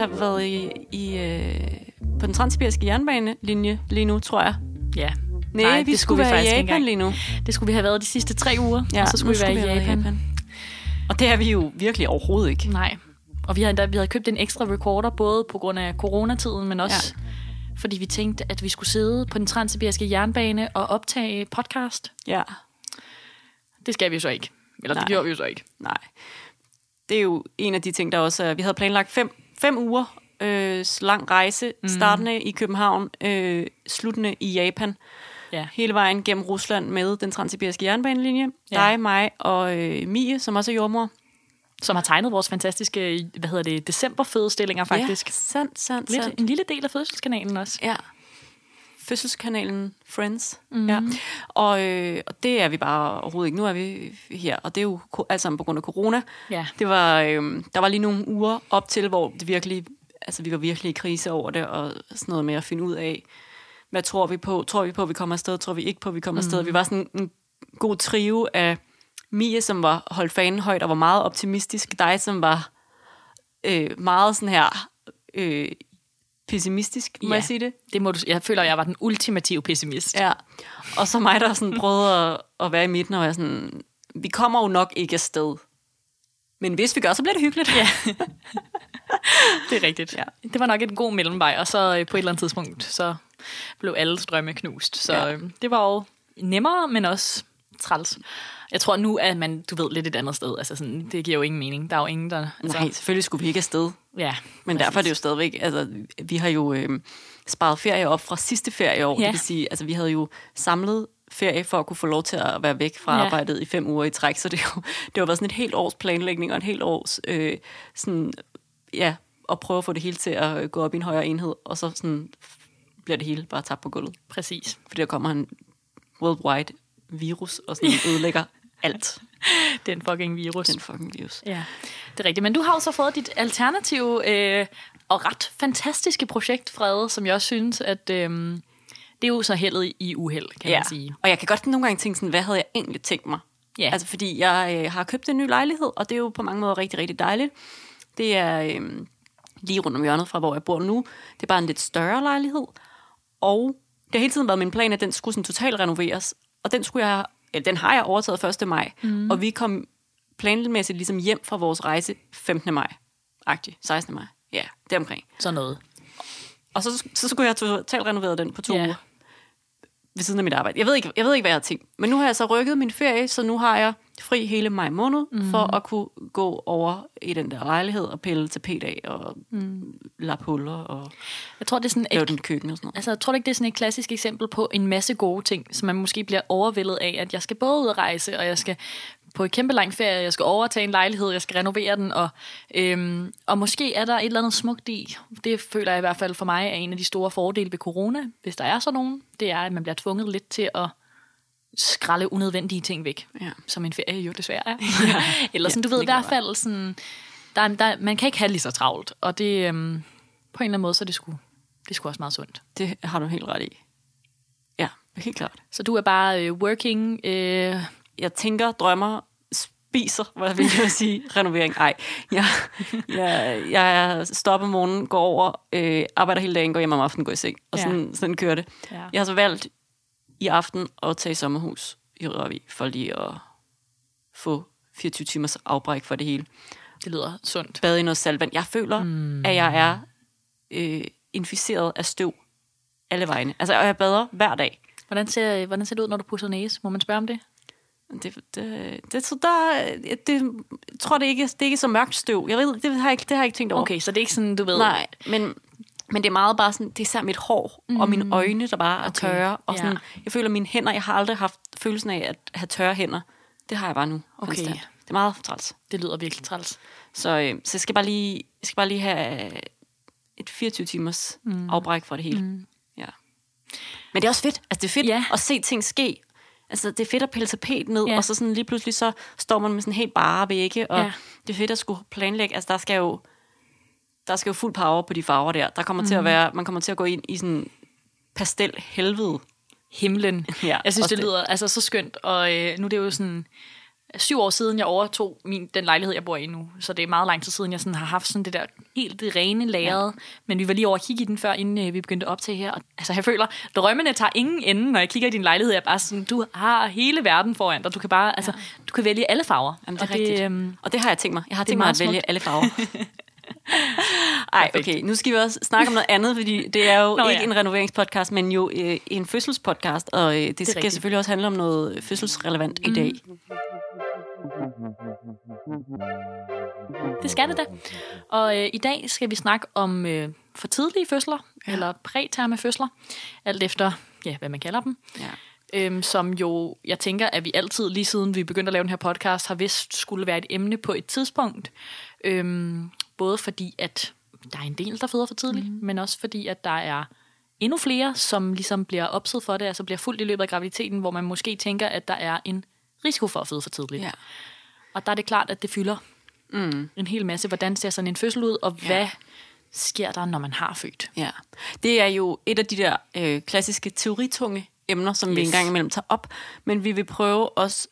have været i, i, øh, på den transsibiriske jernbanelinje lige nu, tror jeg. Ja. Nej, Nej vi skulle, være i Japan engang. lige nu. Det skulle vi have været de sidste tre uger, Ja, og så skulle vi være skulle i Japan. Japan. Og det er vi jo virkelig overhovedet ikke. Nej. Og vi havde, endda, vi havde købt en ekstra recorder, både på grund af coronatiden, men også ja. fordi vi tænkte, at vi skulle sidde på den transsibiriske jernbane og optage podcast. Ja, Det skal vi jo så ikke. Eller det Nej. gjorde vi jo så ikke. nej. Det er jo en af de ting, der også er... Vi havde planlagt fem, fem uger øh, lang rejse, Mhm. startende i København, øh, sluttende i Japan. Ja. hele vejen gennem Rusland med den transsibiriske jernbanelinje. Ja. Dig, mig og øh, Mie, som også er jordmor. Som har tegnet vores fantastiske, hvad hedder det, decemberfødestillinger faktisk. Ja, sandt, sandt, Lidt, sandt. en lille del af fødselskanalen også. Ja. Fødselskanalen Friends. Mm. Ja. Og, øh, og det er vi bare overhovedet ikke. Nu er vi her, og det er jo alt sammen på grund af corona. Ja. Det var, øh, der var lige nogle uger op til, hvor det virkelig, altså vi var virkelig i krise over det, og sådan noget med at finde ud af, hvad tror vi på? Tror vi på, at vi kommer afsted? Tror vi ikke på, at vi kommer afsted? Vi var sådan en god trio af Mie, som var holdt fanen højt og var meget optimistisk. Dig, som var øh, meget sådan her øh, pessimistisk, må Ja. jeg sige det? Det må du, jeg føler, jeg var den ultimative pessimist. Ja. Og så mig, der sådan prøvede at, at være i midten og være sådan, vi kommer jo nok ikke afsted. Men hvis vi gør, så bliver det hyggeligt. Ja. Det er rigtigt. Ja. Det var nok en god mellemvej, og så øh, på et eller andet tidspunkt, så blev alle strømme knust. Så Ja. ja. øh, det var jo nemmere, men også træls. Jeg tror nu, at man, du ved, lidt et andet sted. Altså sådan, det giver jo ingen mening. Der er jo ingen, der... Altså, Nej, selvfølgelig skulle vi ikke afsted. Ja, Men derfor er det jo stadigvæk, altså vi har jo øh, sparet ferie op fra sidste ferieår. Ja. Det vil sige, altså vi havde jo samlet ferie for at kunne få lov til at være væk fra Ja. arbejdet i fem uger i træk. Så det, jo, det har været sådan et helt års planlægning og en helt års øh, sådan, ja, at prøve at få det hele til at gå op i en højere enhed. Og så sådan bliver det hele bare tabt på gulvet. Præcis. Fordi der kommer en worldwide virus og sådan ødelægger alt. Den fucking virus. Den fucking virus. Ja, det er rigtigt. Men du har jo så fået dit alternative øh, og ret fantastiske projekt, Frede, som jeg også synes, at øh, det er jo så heldet i uheld, kan man sige. Og jeg kan godt nogle gange tænke sådan, hvad havde jeg egentlig tænkt mig? Ja. Altså fordi jeg øh, har købt en ny lejlighed, og det er jo på mange måder rigtig, rigtig dejligt. Det er øh, lige rundt om hjørnet fra, hvor jeg bor nu. Det er bare en lidt større lejlighed. Og det har hele tiden været min plan, at den skulle sådan totalt renoveres. Og den, skulle jeg, ja, den har jeg overtaget 1. maj. Mm. Og vi kom planmæssigt ligesom hjem fra vores rejse 15. maj. Agtig, 16. maj. Ja, det omkring. Sådan noget. Og så, så skulle jeg totalt renovere den på to Ja. uger. Ved siden af mit arbejde. Jeg ved, ikke, jeg ved ikke, hvad jeg har tænkt. Men nu har jeg så rykket min ferie, så nu har jeg fri hele maj måned, mm. for at kunne gå over i den der lejlighed og pille tapet af og mm. lappe huller og Jeg tror, det er sådan lave et, den køkken og sådan noget. altså, jeg tror ikke, det er sådan et klassisk eksempel på en masse gode ting, som man måske bliver overvældet af, at jeg skal både ud og rejse, og jeg skal på et kæmpe lang ferie, jeg skal overtage en lejlighed, jeg skal renovere den, og, øhm, og måske er der et eller andet smukt i. Det føler jeg i hvert fald for mig er en af de store fordele ved corona, hvis der er sådan nogen. Det er, at man bliver tvunget lidt til at skralde unødvendige ting væk, Ja. som en ferie jo desværre er. Eller sådan, du ved i hvert fald sådan, der, er- der, man kan ikke have lige så travlt, og det øhm, på en eller anden måde, så er det sgu, det er sgu også meget sundt. Det har du helt ret i. Ja, helt klart. Så du er bare øh, working, øh, Jeg tænker, drømmer, spiser, hvad vil jeg sige, renovering. Ej, jeg, jeg, jeg stopper om morgenen, går over, øh, arbejder hele dagen, går hjem om aftenen, går i seng. Og Ja. sådan, sådan kører det. Ja. Jeg har så valgt i aften at tage i sommerhus i Rørvig, for lige at få 24 timers afbræk for det hele. det lyder sundt. Bade i noget saltvand. Jeg føler, mm. at jeg er øh, inficeret af støv alle vegne. Altså, og jeg bader hver dag. Hvordan ser, hvordan ser det ud, når du pusser næse? Må man spørge om det? Det, det, det, så der, det, jeg tror det ikke, det er ikke så mørkt støv. Jeg ved, det har jeg ikke, det har jeg ikke tænkt over. Okay, så det er ikke sådan, du ved... Nej, men, men det er meget bare sådan, det er især mit hår mm. og mine øjne, der bare er Okay, tørre. Og sådan, ja. Jeg føler mine hænder, jeg har aldrig haft følelsen af at have tørre hænder. Det har jeg bare nu. Okay. konstant. Det er meget træls. Det lyder virkelig træls. Så, øh, så jeg skal bare lige, jeg skal bare lige have et 24 timers mm. afbræk for det hele. Mm. Ja. Men det er også fedt. Altså, det er fedt Ja. at se ting ske. Altså, det er fedt at pille tapet ned, Ja. og så sådan lige pludselig så står man med sådan helt bare vægge, og Ja. ja. det er fedt at skulle planlægge. Altså, der skal jo, der skal jo fuld power på de farver der. Der kommer mm. til at være, man kommer til at gå ind i sådan pastel helvede himlen. Ja, jeg synes, det, det. lyder altså så skønt, og øh, nu er det jo sådan syv år siden, jeg overtog min, den lejlighed, jeg bor i nu. Så det er meget lang tid siden, jeg sådan har haft sådan det der helt det rene lagret. Ja. Men vi var lige over at kigge i den før, inden øh, vi begyndte op til her. Og, altså, jeg føler, drømmene tager ingen ende, når jeg kigger i din lejlighed. Jeg er bare sådan, du har hele verden foran dig. Du kan bare, altså, du kan vælge alle farver. Jamen, det er og rigtigt. Det, øhm, og det har jeg tænkt mig. Jeg har tænkt mig at vælge smukt. alle farver. Ej, okay. Nu skal vi også snakke om noget andet, fordi det er jo Nå, Nå, ikke ja. en renoveringspodcast, men jo øh, en fødselspodcast, og øh, det, det skal rigtigt. selvfølgelig også handle om noget fødselsrelevant mm. i dag. Det skal det da. Og øh, i dag skal vi snakke om øh, for tidlige fødsler, ja. eller præterme fødsler, alt efter, ja, hvad man kalder dem. Ja. Øhm, som jo, jeg tænker, at vi altid, lige siden vi begyndte at lave den her podcast, har vidst skulle være et emne på et tidspunkt. Øhm, både fordi, at der er en del, der føder for tidligt, mm. men også fordi, at der er endnu flere, som ligesom bliver opsid for det, altså bliver fuldt i løbet af graviditeten, hvor man måske tænker, at der er en risiko for at føde for tidligt. Ja. Og der er det klart, at det fylder mm. en hel masse. Hvordan ser sådan en fødsel ud, og Ja. hvad sker der, når man har født? Ja, det er jo et af de der øh, klassiske teoritunge emner, som yes. vi engang imellem tager op, men vi vil prøve også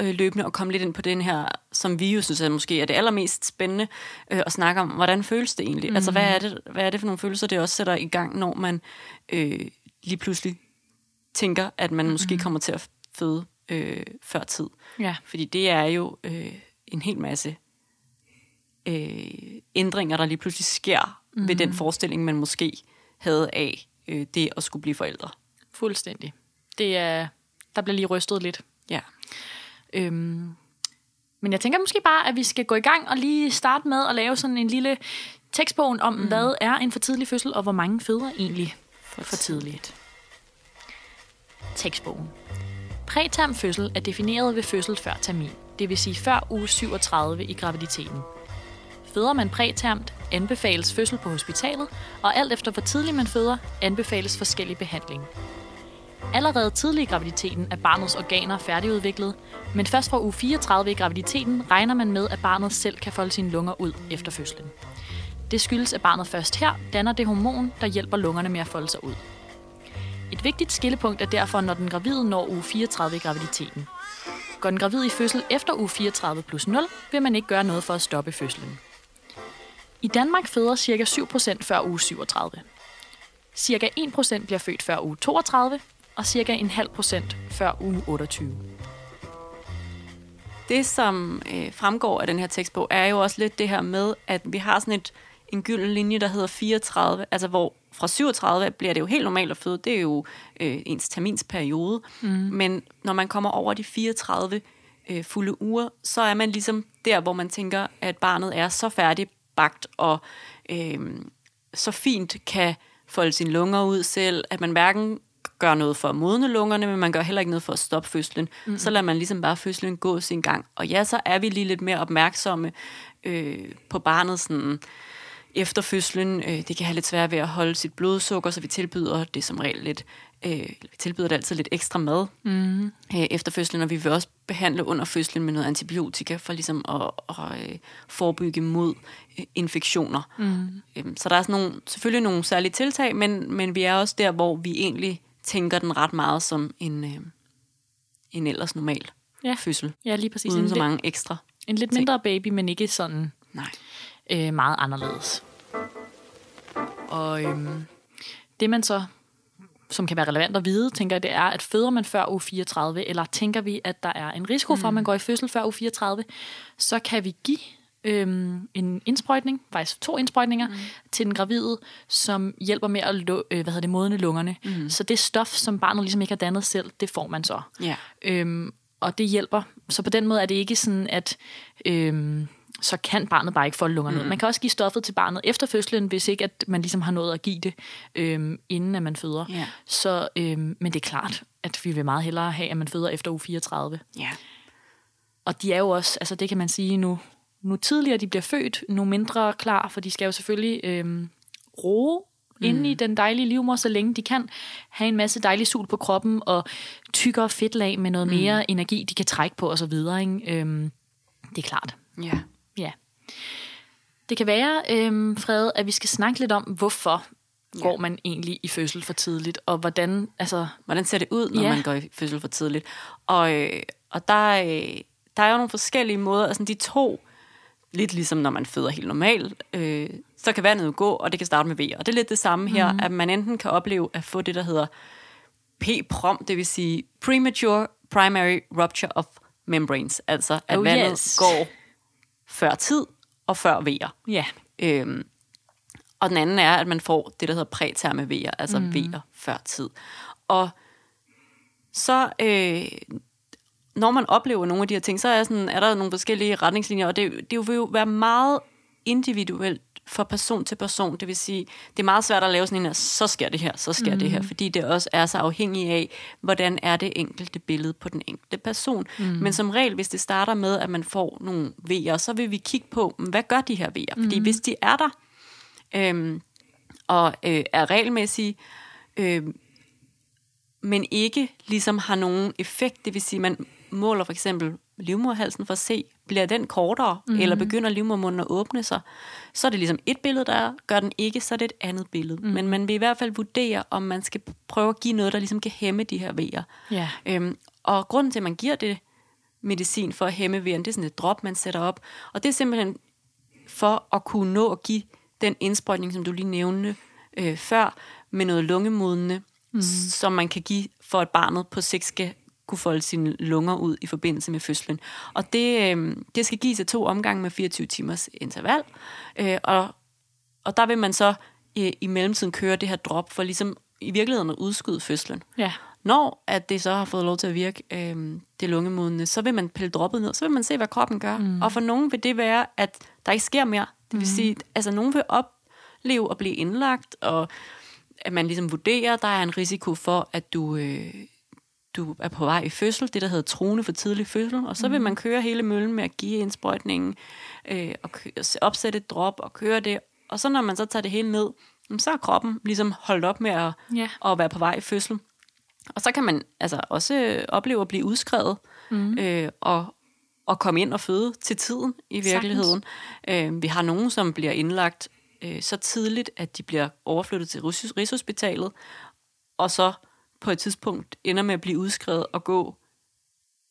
øh, løbende at komme lidt ind på den her, som vi jo synes er måske er det allermest spændende, øh, at snakke om, hvordan føles det egentlig? Mm. Altså, hvad er det, hvad er det for nogle følelser, det også sætter i gang, når man øh, lige pludselig tænker, at man mm. måske kommer til at føde øh, før tid. Ja. Fordi det er jo øh, en hel masse øh, ændringer, der lige pludselig sker mm. ved den forestilling, man måske havde af øh, det at skulle blive forældre. Fuldstændig. Det er, der bliver lige rystet lidt. Ja. Øhm, men jeg tænker måske bare, at vi skal gå i gang og lige starte med at lave sådan en lille tekstbogen om, mm. hvad er en for tidlig fødsel, og hvor mange føder egentlig for, for tidligt. Tekstbogen. Præterm fødsel er defineret ved fødsel før termin, det vil sige før uge 37 i graviditeten. Føder man prætermt, anbefales fødsel på hospitalet, og alt efter hvor tidligt man føder, anbefales forskellig behandling. Allerede tidlig i graviditeten er barnets organer færdigudviklet, men først fra uge 34 i graviditeten regner man med, at barnet selv kan folde sine lunger ud efter fødslen. Det skyldes, at barnet først her danner det hormon, der hjælper lungerne med at folde sig ud. Et vigtigt skillepunkt er derfor, når den gravide når uge 34 i graviditeten. Går den gravide i fødsel efter uge 34 plus 0, vil man ikke gøre noget for at stoppe fødslen. I Danmark føder ca. 7% før uge 37. Cirka 1% bliver født før uge 32, og cirka en halv procent før uge 28. Det, som øh, fremgår af den her tekstbog, er jo også lidt det her med, at vi har sådan et, en gylden linje, der hedder 34, altså hvor fra 37 bliver det jo helt normalt at føde, det er jo øh, ens terminsperiode, mm. men når man kommer over de 34 øh, fulde uger, så er man ligesom der, hvor man tænker, at barnet er så færdigbagt og øh, så fint kan folde sine lunger ud selv, at man hverken gør noget for at modne lungerne, men man gør heller ikke noget for at stoppe fødslen. Mm. Så lader man ligesom bare fødslen gå sin gang. Og ja, så er vi lige lidt mere opmærksomme øh, på barnet sådan, efter fødslen. Øh, det kan have lidt svært ved at holde sit blodsukker, så vi tilbyder det som regel lidt, øh, vi tilbyder det altid lidt ekstra mad mm. øh, efter fødslen, og vi vil også behandle under fødslen med noget antibiotika for ligesom at, at øh, forebygge mod øh, infektioner. Mm. Øh, så der er sådan nogle, selvfølgelig nogle særlige tiltag, men, men vi er også der, hvor vi egentlig tænker den ret meget som en, øh, en ellers normal Ja. fødsel, Ja, lige præcis. uden En, så lidt, mange ekstra. en lidt mindre baby, men ikke sådan Nej. øh, meget anderledes. Og øhm, det man så, som kan være relevant at vide, tænker jeg, det er, at føder man før uge 34, eller tænker vi, at der er en risiko for, at man går i fødsel før uge 34, så kan vi give øhm, en indsprøjtning, faktisk to indsprøjtninger, mm. til den gravide, som hjælper med at lu- øh, hvad hedder det, modne lungerne. Mm. Så det stof, som barnet ligesom ikke har dannet selv, det får man så. Ja. Øhm, og det hjælper. Så på den måde er det ikke sådan, at øhm, så kan barnet bare ikke folde lungerne mm. ud. Man kan også give stoffet til barnet efter fødslen, hvis ikke at man ligesom har nået at give det, øhm, inden at man føder. Ja. Så, øhm, men det er klart, at vi vil meget hellere have, at man føder efter uge 34. Ja. Og de er jo også, altså det kan man sige nu, nu tidligere de bliver født, nu mindre klar, for de skal jo selvfølgelig øhm, roe mm. inde i den dejlige livmor, så længe de kan have en masse dejlig sul på kroppen, og tykkere fedtlag med noget mere mm. energi, de kan trække på osv. Øhm, det er klart. Ja. Ja. Det kan være, øhm, Frede, at vi skal snakke lidt om, hvorfor ja. går man egentlig i fødsel for tidligt, og hvordan, altså... Hvordan ser det ud, når Ja. ja. man går i fødsel for tidligt? Og, øh, og der, øh, der er jo nogle forskellige måder, altså de to, lidt ligesom når man føder helt normalt, øh, så kan vandet jo gå, og det kan starte med V. Og det er lidt det samme her, mm. at man enten kan opleve at få det, der hedder P-prom, det vil sige Premature Primary Rupture of Membranes, altså at Oh, vandet yes. går før tid og før V'er. Ja, Øhm, og den anden er, at man får det, der hedder præterme V'er, altså mm. V'er før tid. Og så, øh, når man oplever nogle af de her ting, så er, sådan, er der nogle forskellige retningslinjer, og det, det vil jo være meget individuelt fra person til person. Det vil sige, det er meget svært at lave sådan en så sker det her, så sker mm. det her, fordi det også er så afhængigt af, hvordan er det enkelte billede på den enkelte person. Mm. Men som regel, hvis det starter med, at man får nogle V'er, så vil vi kigge på, hvad gør de her V'er? Fordi hvis de er der, øhm, og øh, er regelmæssige, øh, men ikke ligesom har nogen effekt. Det vil sige, man måler for eksempel livmorhalsen for at se, bliver den kortere, mm-hmm. eller begynder livmormunden at åbne sig, så er det ligesom et billede, der er. Gør den ikke, så er det et andet billede. Mm. Men man vil i hvert fald vurdere, om man skal prøve at give noget, der ligesom kan hæmme de her vejer. Ja. Øhm, og grunden til, at man giver det medicin for at hæmme vejerne, det er sådan et drop, man sætter op. Og det er simpelthen for at kunne nå at give den indsprøjtning, som du lige nævnte øh, før, med noget lungemodende, mm. som man kan give for, at barnet på sigt skal kunne folde sine lunger ud i forbindelse med fødslen. Og det, øh, det skal gives af to omgange med 24 timers interval. Øh, og, og der vil man så øh, i mellemtiden køre det her drop for ligesom i virkeligheden at udskyde fødslen. ja. Når at det så har fået lov til at virke, øh, det lungemodende, så vil man pille droppet ned, så vil man se, hvad kroppen gør. Mm. Og for nogen vil det være, at der ikke sker mere. Det vil mm. sige, altså nogen vil opleve at blive indlagt, og at man ligesom vurderer, at der er en risiko for, at du, øh, du er på vej i fødsel, det der hedder truende for tidlig fødsel, og så vil man køre hele møllen med at give indsprøjtningen, øh, og opsætte et drop og køre det, og så når man så tager det hele ned, så er kroppen ligesom holdt op med at, Ja. at være på vej i fødsel. Og så kan man altså også øh, opleve at blive udskrevet mm. øh, og, og komme ind og føde til tiden i virkeligheden. Øh, vi har nogen, som bliver indlagt øh, så tidligt, at de bliver overflyttet til Rigs- Rigshospitalet, og så på et tidspunkt ender med at blive udskrevet og gå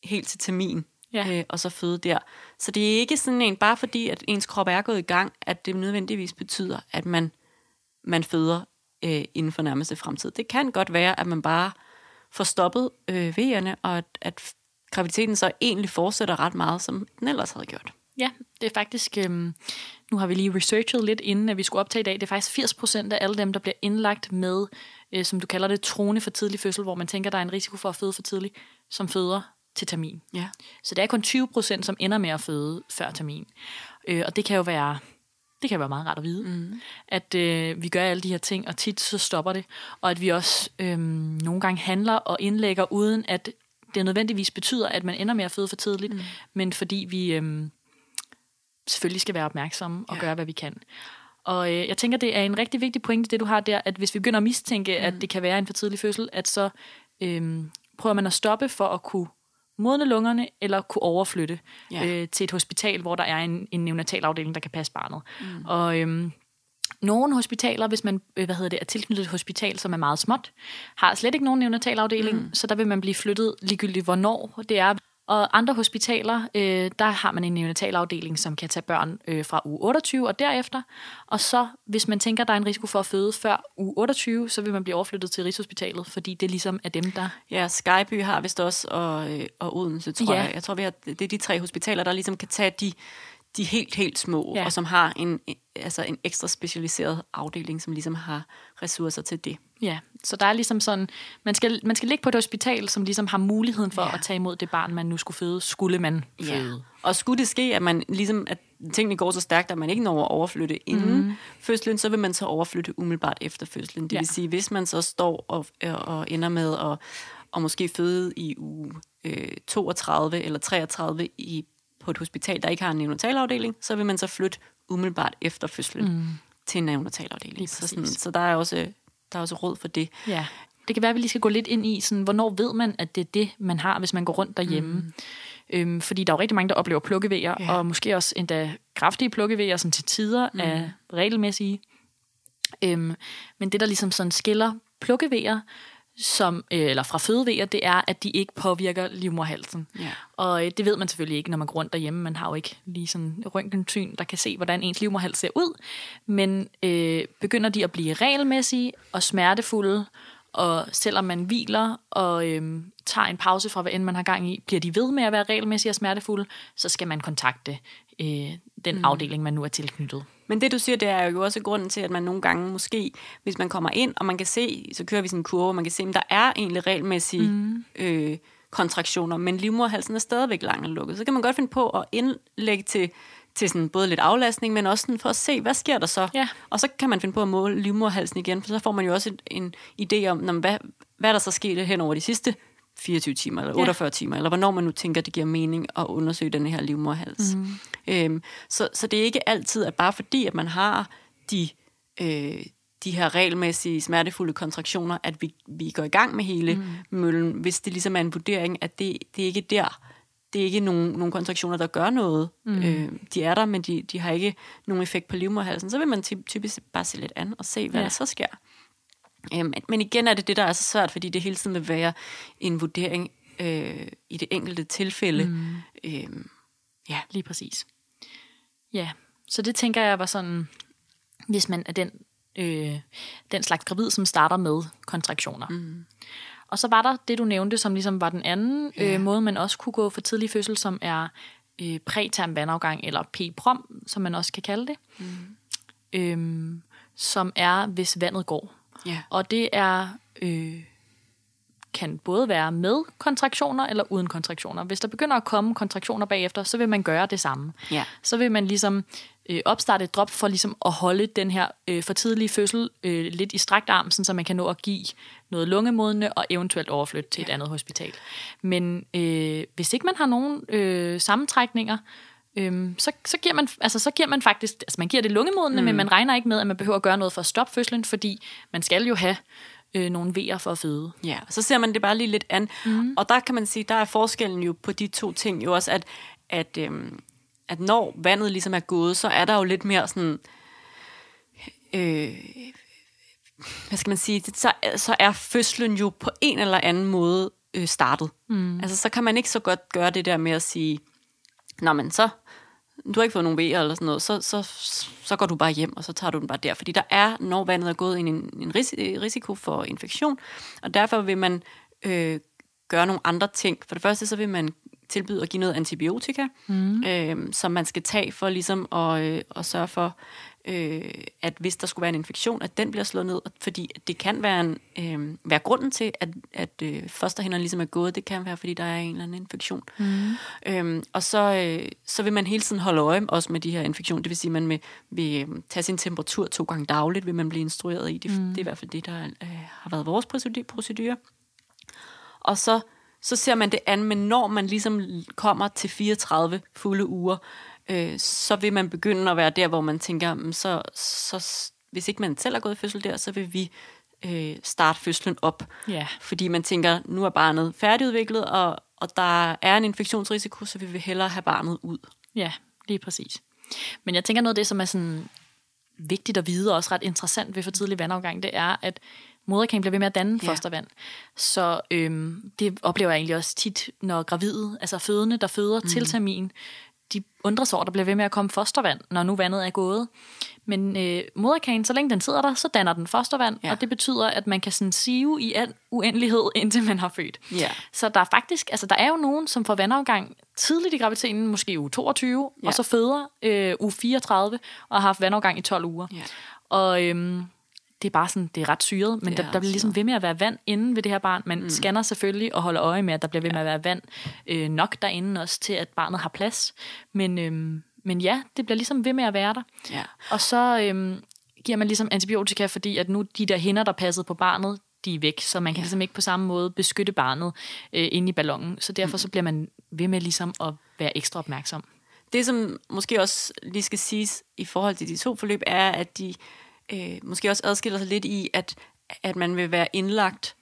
helt til termin, Ja. øh, og så føde der. Så det er ikke sådan en, bare fordi at ens krop er gået i gang, at det nødvendigvis betyder, at man, man føder øh, inden for nærmeste fremtid. Det kan godt være, at man bare får stoppet øh, vejerne, og at, at graviditeten så egentlig fortsætter ret meget, som den ellers havde gjort. Ja, det er faktisk, øhm, nu har vi lige researchet lidt, inden at vi skulle optage i dag, det er faktisk 80 procent af alle dem, der bliver indlagt med, øh, som du kalder det, trone for tidlig fødsel, hvor man tænker, der er en risiko for at føde for tidligt, som føder til termin. Ja. Så det er kun 20 procent, som ender med at føde før termin. Øh, og det kan jo være, det kan være meget rart at vide, mm. at øh, vi gør alle de her ting, og tit så stopper det. Og at vi også øh, nogle gange handler og indlægger, uden at det nødvendigvis betyder, at man ender med at føde for tidligt, mm. men fordi vi øh, selvfølgelig skal være opmærksomme og Ja. gøre, hvad vi kan. Og øh, jeg tænker, det er en rigtig vigtig pointe, det du har der, at hvis vi begynder at mistænke, mm. at det kan være en for tidlig fødsel, at så øh, prøver man at stoppe for at kunne modne lungerne, eller kunne overflytte Ja. øh, til et hospital, hvor der er en, en neonatalafdeling, der kan passe barnet. Mm. Og øhm, nogle hospitaler, hvis man øh, hvad hedder det, er tilknyttet et hospital, som er meget småt, har slet ikke nogen neonatalafdeling, mm. så der vil man blive flyttet ligegyldigt, hvornår det er. Og andre hospitaler, øh, der har man en neonatalafdeling, som kan tage børn øh, fra uge 28 og derefter. Og så, hvis man tænker, der er en risiko for at føde før uge 28, så vil man blive overflyttet til Rigshospitalet, fordi det ligesom er dem, der... Ja, Skyby har vist også, og, øh, og Odense, tror Ja. jeg. Jeg tror, vi har, det er de tre hospitaler, der ligesom kan tage de, de helt, helt små, Ja. ja. og som har en, altså en ekstra specialiseret afdeling, som ligesom har ressourcer til det. Ja, så der er ligesom sådan, man skal, man skal ligge på et hospital, som ligesom har muligheden for ja. Ja. at tage imod det barn, man nu skulle føde, skulle man føde. Og skulle det ske, at man ligesom, at tingene går så stærkt, at man ikke når at overflytte inden mm. fødslen, så vil man så overflytte umiddelbart efter fødslen. Det Ja. ja. vil sige, hvis man så står og, og ender med at og måske føde i uge øh, 32 eller 33 i, på et hospital, der ikke har en neonatalafdeling, så vil man så flytte umiddelbart efter fødslen mm. til en neonatalafdeling. Så, sådan, så der er også der er også råd for det. Ja. Det kan være, at vi lige skal gå lidt ind i, sådan, hvornår ved man, at det er det, man har, hvis man går rundt derhjemme. Mm. Øhm, fordi der er jo rigtig mange, der oplever plukkevejer, ja. Ja. og måske også endda kraftige plukkevejer, som til tider mm. er regelmæssige. Øhm, men det, der ligesom sådan skiller plukkevejer, som, øh, eller fra fødevejer, det er, at de ikke påvirker livmorhalsen. Ja. Og øh, det ved man selvfølgelig ikke, når man går rundt derhjemme. Man har jo ikke lige sådan en røntgensyn, der kan se, hvordan ens livmorhals ser ud. Men øh, begynder de at blive regelmæssige og smertefulde, og selvom man hviler og øh, tager en pause fra, hvad end man har gang i, bliver de ved med at være regelmæssige og smertefulde, så skal man kontakte øh, den mm. afdeling, man nu er tilknyttet. Men det du siger, det er jo også grunden til, at man nogle gange måske, hvis man kommer ind, og man kan se, så kører vi sådan en kurve, og man kan se, at der er egentlig regelmæssige mm. øh, kontraktioner, men livmorhalsen er stadigvæk lang og lukket. Så kan man godt finde på at indlægge til, til sådan både lidt aflastning, men også sådan for at se, hvad sker der så? Ja. Og så kan man finde på at måle livmorhalsen igen, for så får man jo også en, en idé om, når, hvad, hvad der så skete hen over de sidste 24 timer, eller 48 ja. timer, eller hvornår man nu tænker, det giver mening at undersøge den her livmorhals. Mm. Øhm, så, så det er ikke altid, at bare fordi, at man har de, øh, de her regelmæssige, smertefulde kontraktioner, at vi, vi går i gang med hele mm. møllen, hvis det ligesom er en vurdering, at det, det er ikke der, det er ikke nogen, nogen kontraktioner, der gør noget. Mm. Øh, de er der, men de, de har ikke nogen effekt på livmorhalsen. Så vil man typisk bare se lidt an og se, hvad ja. der så sker. Øhm, men igen er det det, der er så svært, fordi det hele tiden vil være en vurdering øh, i det enkelte tilfælde. Mm. Øhm, ja, lige præcis. Ja, så det tænker jeg var sådan, hvis man er den, øh, den slags gravid, som starter med kontraktioner. Mm. Og så var der det, du nævnte, som ligesom var den anden ja. øh, måde, man også kunne gå for tidlig fødsel, som er øh, præterm vandafgang, eller p-prom, som man også kan kalde det. Mm. Øhm, som er, hvis vandet går. Ja. Og det er øh, kan både være med kontraktioner eller uden kontraktioner. Hvis der begynder at komme kontraktioner bagefter, så vil man gøre det samme. Ja. Så vil man ligesom øh, opstarte et drop for ligesom at holde den her øh, for tidlige fødsel øh, lidt i strakt arm, så man kan nå at give noget lungemodende og eventuelt overflytte til ja. et andet hospital. Men øh, hvis ikke man har nogen øh, sammentrækninger, øhm, så, så, giver man, altså, så giver man faktisk, altså man giver det lungemodende, mm. men man regner ikke med, at man behøver at gøre noget for at stoppe fødslen, fordi man skal jo have øh, nogle vejer for at føde. Ja, så ser man det bare lige lidt an. Mm. Og der kan man sige, der er forskellen jo på de to ting jo også, at, at, øhm, at når vandet ligesom er gået, så er der jo lidt mere sådan... Øh, hvad skal man sige, så, så er fødslen jo på en eller anden måde øh, startet. Mm. Altså, så kan man ikke så godt gøre det der med at sige, Nå, men så, du har ikke fået nogen vejer eller sådan noget, så, så, så går du bare hjem, og så tager du den bare der. Fordi der er, når vandet er gået, en, en risiko for infektion, og derfor vil man øh, gøre nogle andre ting. For det første, så vil man tilbyde at give noget antibiotika, mm. øh, som man skal tage for ligesom at, øh, at sørge for, øh, at hvis der skulle være en infektion, at den bliver slået ned, fordi det kan være, en, øh, være grunden til, at, at øh, fosterhænderne ligesom er gået. Det kan være, fordi der er en eller anden infektion. Mm. Øh, og så, øh, så vil man hele tiden holde øje også med de her infektioner. Det vil sige, at man vil, vil øh, tage sin temperatur to gange dagligt, vil man blive instrueret i. Det, mm. det er i hvert fald det, der øh, har været vores procedure. Og så, så ser man det an, men når man ligesom kommer til 34 fulde uger, øh, så vil man begynde at være der, hvor man tænker, mm, så, så hvis ikke man selv er gået i fødsel der, så vil vi øh, starte fødslen op. Ja. Fordi man tænker, nu er barnet færdigudviklet, og, og der er en infektionsrisiko, så vi vil hellere have barnet ud. Ja, lige præcis. Men jeg tænker noget af det, som er sådan vigtigt at vide, og også ret interessant ved for tidlig vandafgang, det er, at moderkagen bliver ved med at danne ja. fostervand. Så øhm, det oplever jeg egentlig også tit, når gravide, altså fødende, der føder mm. til termin, de undrer sig over, at der bliver ved med at komme fostervand, når nu vandet er gået. Men øh, moderkagen, så længe den sidder der, så danner den fostervand, ja. og det betyder, at man kan sådan sive i al uendelighed, indtil man har født. Ja. Så der er faktisk, altså der er jo nogen, som får vandafgang tidligt i graviditeten, måske uge 22, ja. og så føder øh, uge 34, og har haft vandafgang i 12 uger. Ja. Og øhm, det er bare sådan, det er ret syret, men der, der bliver ligesom ved med at være vand inde ved det her barn. Man mm. scanner selvfølgelig og holder øje med, at der bliver ved med at være vand øh, nok derinde også til, at barnet har plads. Men, øh, men ja, det bliver ligesom ved med at være der. Ja. Og så øh, giver man ligesom antibiotika, fordi at nu de der hænder, der passede på barnet, de er væk, så man kan ja. ligesom ikke på samme måde beskytte barnet øh, inde i ballonen. Så derfor mm. så bliver man ved med ligesom at være ekstra opmærksom. Det, som måske også lige skal siges i forhold til de to forløb, er, at de øh, måske også adskiller sig lidt i, at, at man vil være indlagt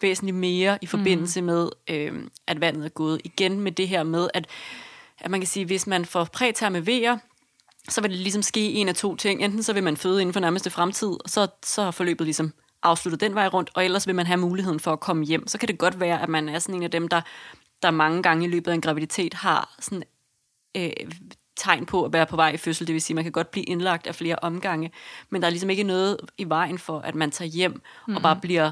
væsentligt mere i forbindelse mm. med, øh, at vandet er gået. Igen med det her med, at, at man kan sige, hvis man får præterme vejer, så vil det ligesom ske en af to ting. Enten så vil man føde inden for nærmeste fremtid, og så, så har forløbet ligesom afsluttet den vej rundt, og ellers vil man have muligheden for at komme hjem. Så kan det godt være, at man er sådan en af dem, der, der mange gange i løbet af en graviditet har sådan, øh, tegn på at være på vej i fødsel. Det vil sige, at man kan godt blive indlagt af flere omgange, men der er ligesom ikke noget i vejen for, at man tager hjem mm-hmm. og bare bliver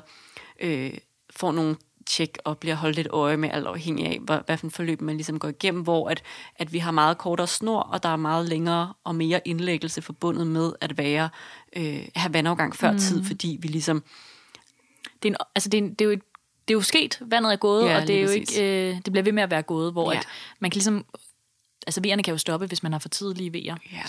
øh, får nogle tjek og bliver holdt lidt øje med, alt afhængig af, hvad, hvad for en forløb man ligesom går igennem, hvor at, at vi har meget kortere snor, og der er meget længere og mere indlæggelse forbundet med at være øh, have vandafgang før mm. tid, fordi vi ligesom... Det er, en, altså det er, det er jo et det er jo sket, vandet er gået, Ja, og det, er jo præcis. ikke, øh, det bliver ved med at være gået, hvor ja. at man kan ligesom... Altså, V'erne kan jo stoppe, hvis man har for tidlige V'er. Ja.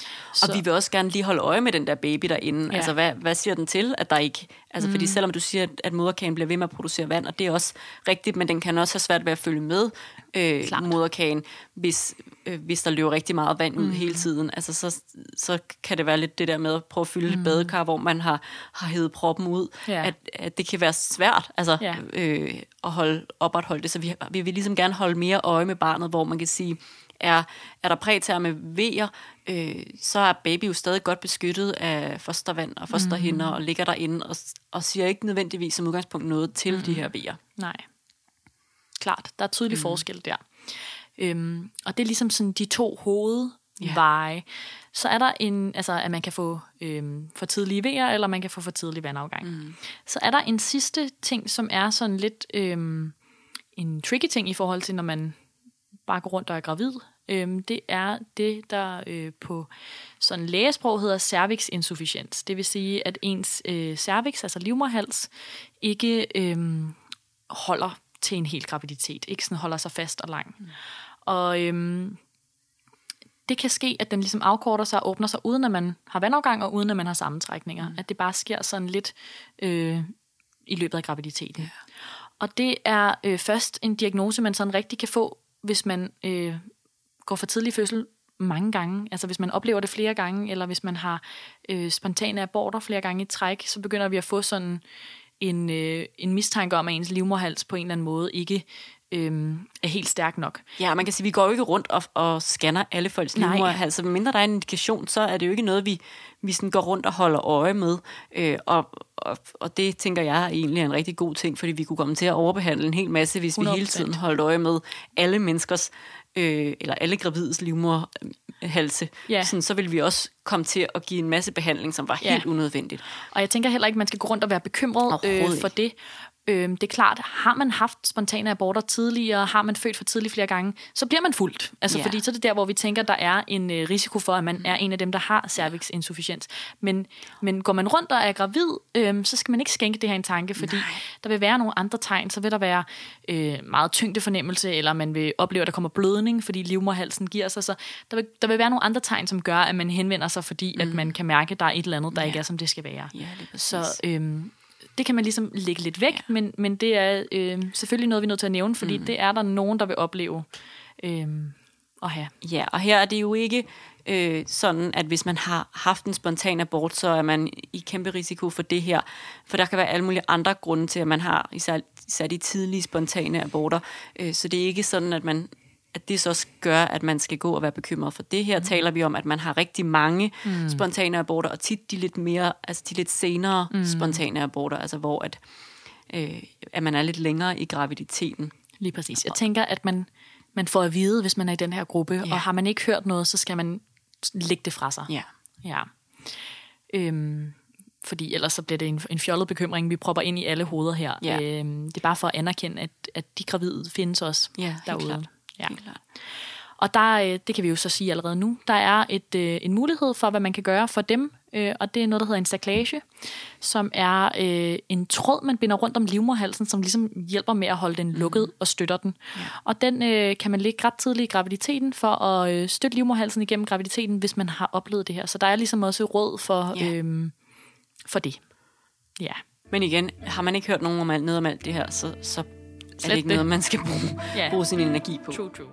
Og vi vil også gerne lige holde øje med den der baby derinde. Ja. Altså, hvad, hvad siger den til, at der ikke... Altså, mm. fordi selvom du siger, at- at moderkagen bliver ved med at producere vand, og det er også rigtigt, men den kan også have svært ved at følge med øh, Klart. moderkagen, hvis, øh, hvis der løber rigtig meget vand ud mm. hele tiden. Altså, så, så kan det være lidt det der med at prøve at fylde mm. et badekar, hvor man har, har hævet proppen ud. Ja. At, at det kan være svært altså, Ja. øh, at holde, opretholde det. Så vi, vi vil ligesom gerne holde mere øje med barnet, hvor man kan sige, er, er der præterme vejer, øh, så er baby jo stadig godt beskyttet af fostervand og fosterhinder, mm. og ligger derinde og, og siger ikke nødvendigvis som udgangspunkt noget til mm. de her vejer. Nej. Klart, der er tydelig mm. forskel der. Øhm, og det er ligesom sådan de to hovedveje. Så er der en, altså at man kan få øhm, for tidlige vejer, eller man kan få for tidlig vandafgang. Mm. Så er der en sidste ting, som er sådan lidt øhm, en tricky ting i forhold til, når man bare går rundt og er gravid. Øhm, det er det, der øh, på sådan lægesprog hedder cervixinsufficiens. Det vil sige, at ens øh, cervix, altså livmorhals, ikke øh, holder til en hel graviditet. Ikke sådan holder sig fast og lang. Mm. Og øhm, det kan ske, at den ligesom afkorter sig og åbner sig, uden at man har vandafgang, og uden at man har sammentrækninger. Mm. At det bare sker sådan lidt øh, i løbet af graviditeten. Yeah. Og det er øh, først en diagnose, man sådan rigtig kan få, hvis man øh, går for tidlig fødsel mange gange. Altså hvis man oplever det flere gange, eller hvis man har øh, spontane aborter flere gange i træk, så begynder vi at få sådan en, øh, en mistanke om, at ens livmorhals på en eller anden måde ikke øh, er helt stærk nok. Ja, man kan sige, vi går jo ikke rundt og, og scanner alle folks Nej. livmoderhals. Så mindre der er en indikation, så er det jo ikke noget, vi, vi sådan går rundt og holder øje med. Øh, og, og, og det tænker jeg egentlig er en rigtig god ting, fordi vi kunne komme til at overbehandle en hel masse, hvis vi 100%. hele tiden holdt øje med alle menneskers, øh, eller alle gravides livmoderhalse. Ja. Sådan, så vil vi også komme til at give en masse behandling, som var Ja. helt unødvendigt. Og jeg tænker heller ikke, at man skal gå rundt og være bekymret øh, for det. Øh, det er klart, har man haft spontane aborter tidligere, har man født for tidligt flere gange, så bliver man fuldt. Altså, Ja. Fordi så er det der, hvor vi tænker, der er en øh, risiko for, at man er en af dem, der har cervixinsufficiens. Men, men går man rundt og er gravid, øh, så skal man ikke skænke det her en tanke, fordi Nej. der vil være nogle andre tegn. Så vil der være øh, meget tyngdefornemmelse, eller man vil opleve, at der kommer blødning, fordi livmorhalsen giver sig. Så der vil, der vil være nogle andre tegn, som gør, at man henvender sig, fordi mm. at man kan mærke, at der er et eller andet, der ja. ikke er, som det skal være. Ja, Så øhm, det kan man ligesom lægge lidt væk, ja. men, men det er øhm, selvfølgelig noget, vi er nødt til at nævne, fordi mm. det er der nogen, der vil opleve øhm, at have. Ja, og her er det jo ikke øh, sådan, at hvis man har haft en spontan abort, så er man i kæmpe risiko for det her. For der kan være alle mulige andre grunde til, at man har især, især de tidlige spontane aborter. Øh, så det er ikke sådan, at man at det så også gør, at man skal gå og være bekymret for det her. Mm. Taler vi om, at man har rigtig mange mm. spontane aborter, og tit de lidt mere, altså de lidt senere mm. spontane aborter, altså hvor at, øh, at man er lidt længere i graviditeten. Lige præcis. Jeg tænker, at man, man får at vide, hvis man er i den her gruppe, ja. og har man ikke hørt noget, så skal man lægge det fra sig. Ja. Ja. Øhm, fordi ellers så bliver det en, en fjollet bekymring, vi propper ind i alle hoveder her. Ja. Øhm, det er bare for at anerkende, at, at de gravide findes også Ja, helt derude. klart. Ja. Helt klart. Og der, øh, det kan vi jo så sige allerede nu, der er et, øh, en mulighed for, hvad man kan gøre for dem, øh, og det er noget, der hedder en saklage, som er en tråd, man binder rundt om livmorhalsen, som ligesom hjælper med at holde den lukket og støtter den. Ja. Og den kan man lægge ret tidligt i graviditeten for at støtte livmorhalsen igennem graviditeten, hvis man har oplevet det her. Så der er ligesom også råd for, Ja. øh, for det. Ja. Men igen, har man ikke hørt nogen om alt, noget om alt det her, så, så er det Slet ikke det. noget, man skal bruge, Ja. bruge sin energi på. True, true.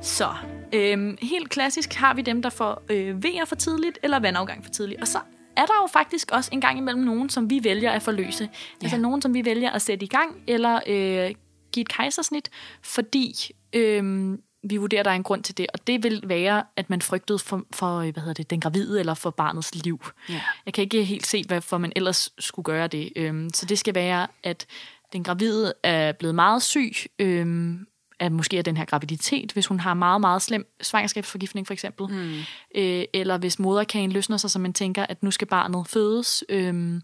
Så øhm, helt klassisk har vi dem, der får øh, V'er for tidligt eller vandafgang for tidligt. Og så er der jo faktisk også en gang imellem nogen, som vi vælger at forløse. Ja. Altså nogen, som vi vælger at sætte i gang, eller øh, give et kejsersnit, fordi øh, vi vurderer, at der er en grund til det. Og det vil være, at man frygtede for, for hvad hedder det, den gravide eller for barnets liv. Ja. Jeg kan ikke helt se, hvorfor man ellers skulle gøre det. Øhm, så det skal være, at den gravide er blevet meget syg, øhm, af måske af den her graviditet, hvis hun har meget, meget slem svangerskabsforgiftning for eksempel. Mm. Øh, eller hvis moderkagen løsner sig, så man tænker, at nu skal barnet fødes. Øhm,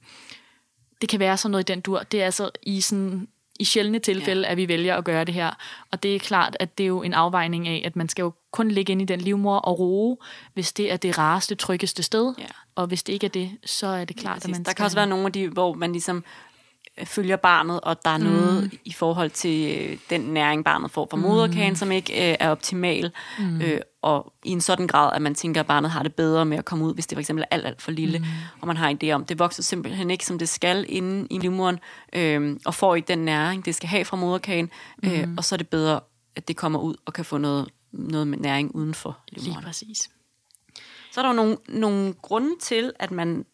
det kan være sådan noget i den dur. Det er altså i sådan i sjældne tilfælde, ja. at vi vælger at gøre det her. Og det er klart, at det er jo en afvejning af, at man skal jo kun ligge ind i den livmor og roe, hvis det er det rareste, tryggeste sted. Ja. Og hvis det ikke er det, så er det klart, ja, at man Der skal... kan også være nogle af de, hvor man ligesom følger barnet, og der er noget mm. i forhold til øh, den næring, barnet får fra mm. moderkagen, som ikke øh, er optimal. Mm. Øh, og i en sådan grad, at man tænker, at barnet har det bedre med at komme ud, hvis det for eksempel er alt, alt for lille, mm. og man har en idé om, det vokser simpelthen ikke, som det skal inde i livmoderen, øh, og får ikke den næring, det skal have fra moderkagen, øh, mm. og så er det bedre, at det kommer ud og kan få noget, noget med næring uden for livmoderen. Lige præcis. Så er der jo nogle, nogle grunde til, at man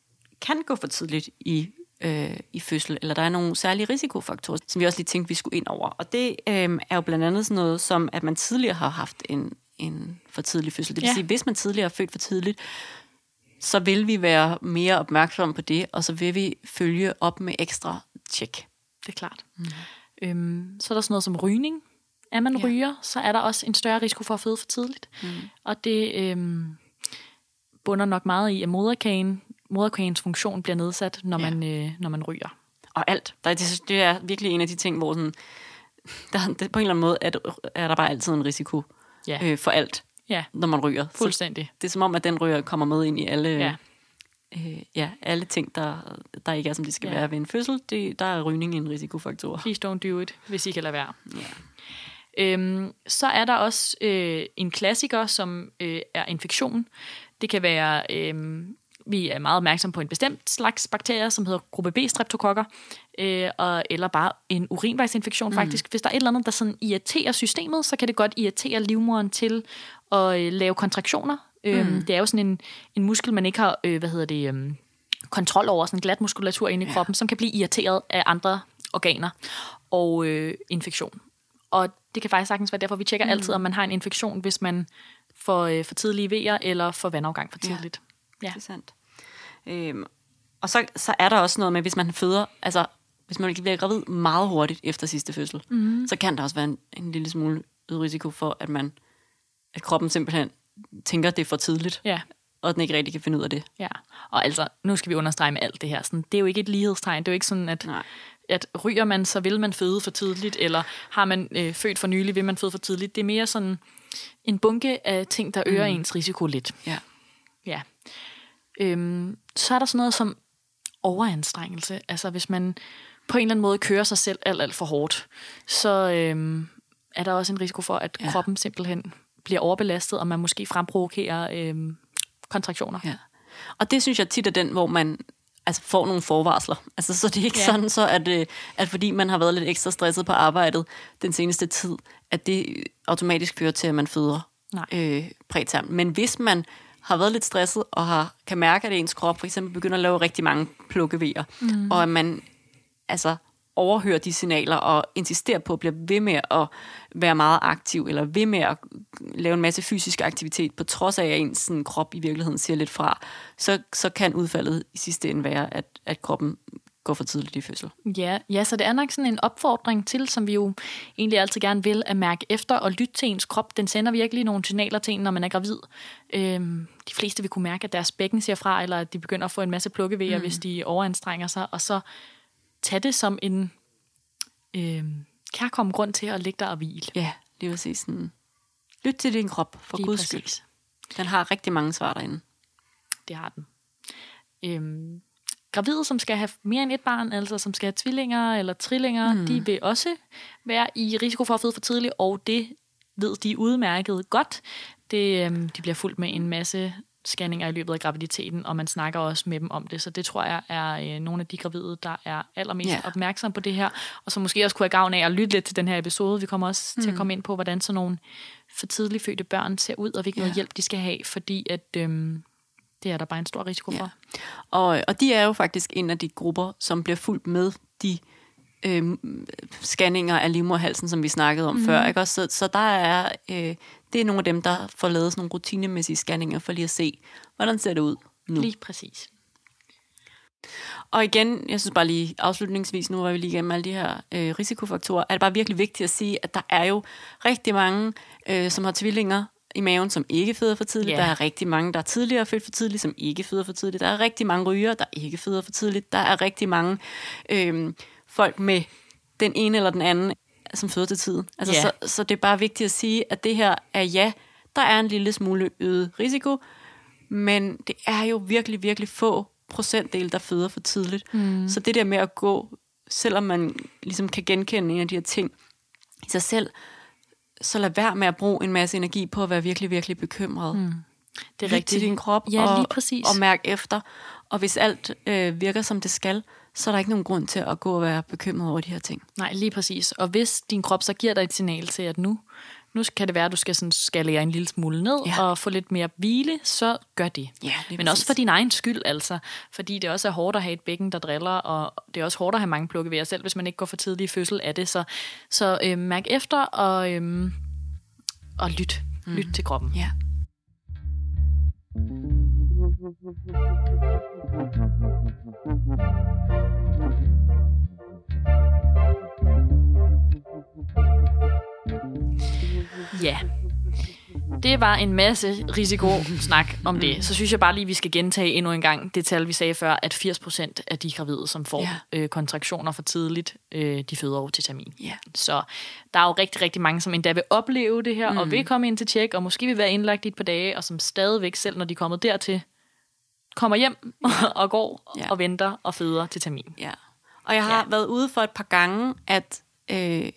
kan gå for tidligt i øh, i fødsel, eller der er nogle særlige risikofaktorer, som vi også lige tænkte, vi skulle ind over. Og det øh, er jo blandt andet sådan noget, som at man tidligere har haft en, en for tidlig fødsel. Det vil ja. sige, hvis man tidligere er født for tidligt, så vil vi være mere opmærksomme på det, og så vil vi følge op med ekstra tjek. Det er klart. Mm. Øhm, så er der sådan noget som rygning. Er man ja. ryger, så er der også en større risiko for at føde for tidligt. Mm. Og det øhm, bunder nok meget i, at moderkagen moderkagens funktion bliver nedsat, når, ja. man, øh, når man ryger. Og alt. Der, det, det er virkelig en af de ting, hvor sådan, der, det, på en eller anden måde er, er der bare altid en risiko ja. øh, for alt, ja. når man ryger. Fuldstændig. Så det er som om, at den ryger kommer med ind i alle, ja. øh, ja, alle ting, der, der ikke er, som de skal ja. være ved en fødsel. Det, der er rygning en risikofaktor. Please don't do it, hvis I kan lade være. Ja. Øhm, så er der også øh, en klassiker, som øh, er infektion. Det kan være øh, vi er meget opmærksom på en bestemt slags bakterier, som hedder gruppe B-streptokokker, øh, og, eller bare en urinvejsinfektion mm. faktisk. Hvis der er et eller andet, der sådan irriterer systemet, så kan det godt irritere livmoderen til at øh, lave kontraktioner. Øh, mm. Det er jo sådan en, en muskel, man ikke har, øh, hvad hedder det, øh, kontrol over, sådan en glat muskulatur inde i ja. kroppen, som kan blive irriteret af andre organer og øh, infektion. Og det kan faktisk sagtens være derfor, vi tjekker mm. altid, om man har en infektion, hvis man får øh, for tidlige vejer eller får vandafgang for tidligt. Ja, det er sandt. Øhm, og så, så er der også noget med, hvis man føder, altså hvis man bliver gravid meget hurtigt efter sidste fødsel, mm. så kan der også være en, en lille smule risiko for, at man at kroppen simpelthen tænker, at det er for tidligt. Ja. Og den ikke rigtig kan finde ud af det. Ja, og altså, nu skal vi understrege med alt det her. Sådan, det er jo ikke et lighedstegn. Det er jo ikke sådan, at, at ryger man, så vil man føde for tidligt, eller har man øh, født for nylig, vil man føde for tidligt. Det er mere sådan en bunke af ting, der øger mm. ens risiko lidt. Ja. Ja. Øhm, så er der sådan noget som overanstrengelse. Altså hvis man på en eller anden måde kører sig selv alt, alt for hårdt, så øhm, er der også en risiko for, at ja. kroppen simpelthen bliver overbelastet, og man måske fremprovokerer øhm, kontraktioner. Ja. Og det synes jeg tit er den, hvor man altså får nogle forvarsler. Altså, så det er ikke ja. sådan, så at, øh, at fordi man har været lidt ekstra stresset på arbejdet den seneste tid, at det automatisk fører til, at man føder Nej. øh, præterm. Men hvis man har været lidt stresset, og har, kan mærke, at ens krop for eksempel begynder at lave rigtig mange plukkevejer, mm. og at man altså overhører de signaler og insisterer på at blive ved med at være meget aktiv, eller ved med at lave en masse fysisk aktivitet, på trods af, at ens sådan, krop i virkeligheden siger lidt fra, så, så kan udfaldet i sidste ende være, at, at kroppen går for tidligt i fødsel. Ja, ja, så det er nok sådan en opfordring til, som vi jo egentlig altid gerne vil, at mærke efter og lytte til ens krop. Den sender virkelig nogle signaler til en, når man er gravid. Øhm, de fleste vil kunne mærke, at deres bækken siger fra, eller at de begynder at få en masse plukkevejer, mm. hvis de overanstrenger sig, og så tage det som en øhm, kærkommen grund til at ligge der og hvile. Ja, det vil sige sådan, lyt til din krop, for Lige Guds skyld. Den har rigtig mange svar derinde. Det har den. Øhm, gravide, som skal have mere end et barn, altså som skal have tvillinger eller trillinger, mm. de vil også være i risiko for at føde for tidligt, og det ved de udmærket godt. Det, øhm, de bliver fuldt med en masse scanninger i løbet af graviditeten, og man snakker også med dem om det. Så det tror jeg er øh, nogle af de gravide, der er allermest yeah. opmærksom på det her, og som måske også kunne have gavn af at lytte lidt til den her episode. Vi kommer også mm. til at mm. komme ind på, hvordan sådan nogle for tidligt fødte børn ser ud, og hvilken yeah. hjælp de skal have, fordi at øhm, Det er der bare en stor risiko for. Og, og de er jo faktisk en af de grupper, som bliver fuldt med de øh, scanninger af livmorhalsen, som vi snakkede om mm. før. Ikke? Også, så, så der er, øh, det er nogle af dem, der får lavet sådan nogle rutinemæssige scanninger for lige at se, hvordan ser det ud nu. Lige præcis. Og igen, jeg synes bare lige afslutningsvis, nu var vi lige igennem alle de her øh, risikofaktorer, er det bare virkelig vigtigt at sige, at der er jo rigtig mange, øh, som har tvillinger i maven, som ikke føder for tidligt. Ja. Der er rigtig mange, der er tidligere født for tidligt, som ikke føder for tidligt. Der er rigtig mange ryger, der ikke føder for tidligt. Der er rigtig mange øh, folk med den ene eller den anden, som føder til tiden. Altså, Ja. så, så det er bare vigtigt at sige, at det her er ja, der er en lille smule øget risiko, men det er jo virkelig, virkelig få procentdel, der føder for tidligt. Mm. Så det der med at gå, selvom man ligesom kan genkende en af de her ting i sig selv, så lad være med at bruge en masse energi på at være virkelig, virkelig bekymret. Mm. Det er Lyt rigtigt. til din krop Ja, og, lige præcis. og mærk efter. Og hvis alt øh, virker, som det skal, så er der ikke nogen grund til at gå og være bekymret over de her ting. Nej, lige præcis. Og hvis din krop så giver dig et signal til, at nu, nu kan det være, at du skal sådan skalere en lille smule ned Ja. og få lidt mere hvile, så gør det. Ja, Men præcis. også for din egen skyld, altså. Fordi det også er hårdt at have et bækken, der driller, og det er også hårdt at have mange plukkevejer, selv hvis man ikke går for tidlig i fødsel af det. Så, så øh, mærk efter og, øh, og lyt. Lyt til kroppen. Ja. Ja. Det var en masse risikosnak om det. Så synes jeg bare lige, vi skal gentage endnu en gang det tal, vi sagde før, at 80% af de gravide, som får Ja. ja. øh, kontraktioner for tidligt, øh, de føder over til termin. Ja. Så der er jo rigtig, rigtig mange, som endda vil opleve det her, mm. og vil komme ind til tjek, og måske vil være indlagt i et par dage, og som stadigvæk, selv når de er kommet dertil, kommer hjem og går Ja. ja. og venter og føder til termin. Ja. Og jeg har ja. Ja. været ude for et par gange, at... Øh,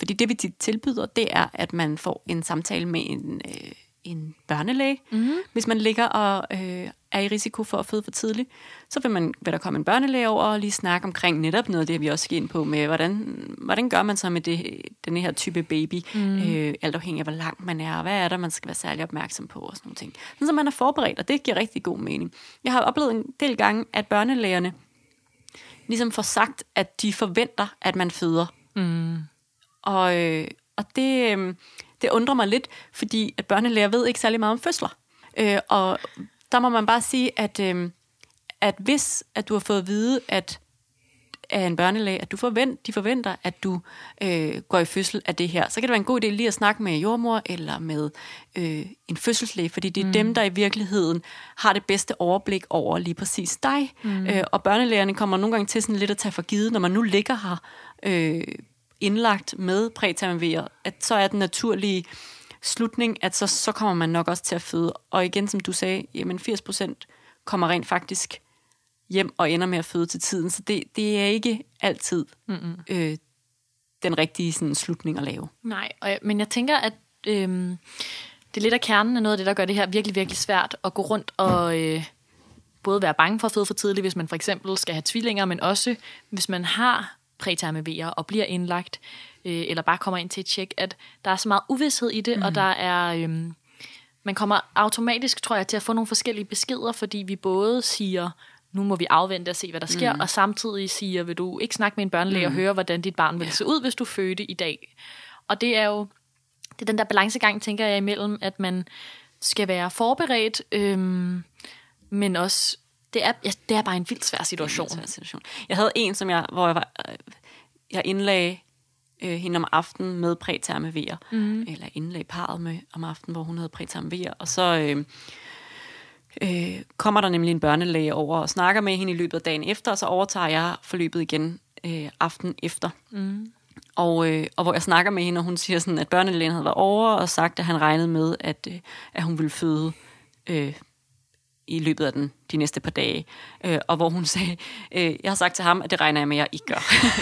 fordi det, vi tit tilbyder, det er, at man får en samtale med en, øh, en børnelæge. Mm-hmm. Hvis man ligger og øh, er i risiko for at føde for tidligt, så vil, man, vil der komme en børnelæge over og lige snakke omkring netop noget af det, vi også skal ind på med, hvordan, hvordan gør man så med det, den her type baby, mm. øh, alt afhængig af, hvor langt man er, og hvad er der, man skal være særlig opmærksom på, og sådan nogle ting. Sådan, så man er forberedt, og det giver rigtig god mening. Jeg har oplevet en del gange, at børnelægerne ligesom får sagt, at de forventer, at man føder. Mm. Og, øh, og det, øh, det undrer mig lidt, fordi at børnelæger ved ikke særlig meget om fødsler. Øh, og der må man bare sige, at, øh, at hvis at du har fået at vide, at af en børnelæge, at du forvent, de forventer, at du øh, går i fødsel af det her, så kan det være en god idé lige at snakke med jordmor eller med øh, en fødselslæge, fordi det er mm. dem, der i virkeligheden har det bedste overblik over lige præcis dig. Mm. Øh, og børnelægerne kommer nogle gange til sådan lidt at tage for givet, når man nu ligger her øh, indlagt med prætermiverer, at så er den naturlige slutning, at så, så kommer man nok også til at føde. Og igen, som du sagde, jamen 80% kommer rent faktisk hjem og ender med at føde til tiden. Så det, det er ikke altid øh, den rigtige sådan, slutning at lave. Nej, og jeg, men jeg tænker, at øhm, det er lidt af kernen af noget af det, der gør det her virkelig, virkelig svært at gå rundt og øh, både være bange for at føde for tidligt, hvis man for eksempel skal have tvillinger, men også hvis man har prætermiverer og bliver indlagt, øh, eller bare kommer ind til et tjek, at der er så meget uvidshed i det, mm. og der er... Øhm, man kommer automatisk, tror jeg, til at få nogle forskellige beskeder, fordi vi både siger, nu må vi afvente og se, hvad der sker, mm. og samtidig siger, vil du ikke snakke med en børnelæge mm. og høre, hvordan dit barn vil se ud, hvis du fødte i dag. Og det er jo det er den der balancegang, tænker jeg, imellem, at man skal være forberedt, øhm, men også, det er, ja, det er bare en vildt svær situation. En svær situation. Jeg havde en, som jeg, hvor jeg, var, øh, jeg indlagde øh, hende om aftenen med prætermiverer, mm. eller indlagde parret med om aftenen, hvor hun havde prætermiverer, og så øh, øh, kommer der nemlig en børnelæge over og snakker med hende i løbet af dagen efter, og så overtager jeg forløbet igen øh, aften efter. Mm. Og, øh, og hvor jeg snakker med hende, og hun siger sådan, at børnelægen havde været over og sagt, at han regnede med, at, øh, at hun ville føde øh, i løbet af den, de næste par dage. Øh, og hvor hun sagde, øh, jeg har sagt til ham, at det regner jeg med, at jeg ikke gør.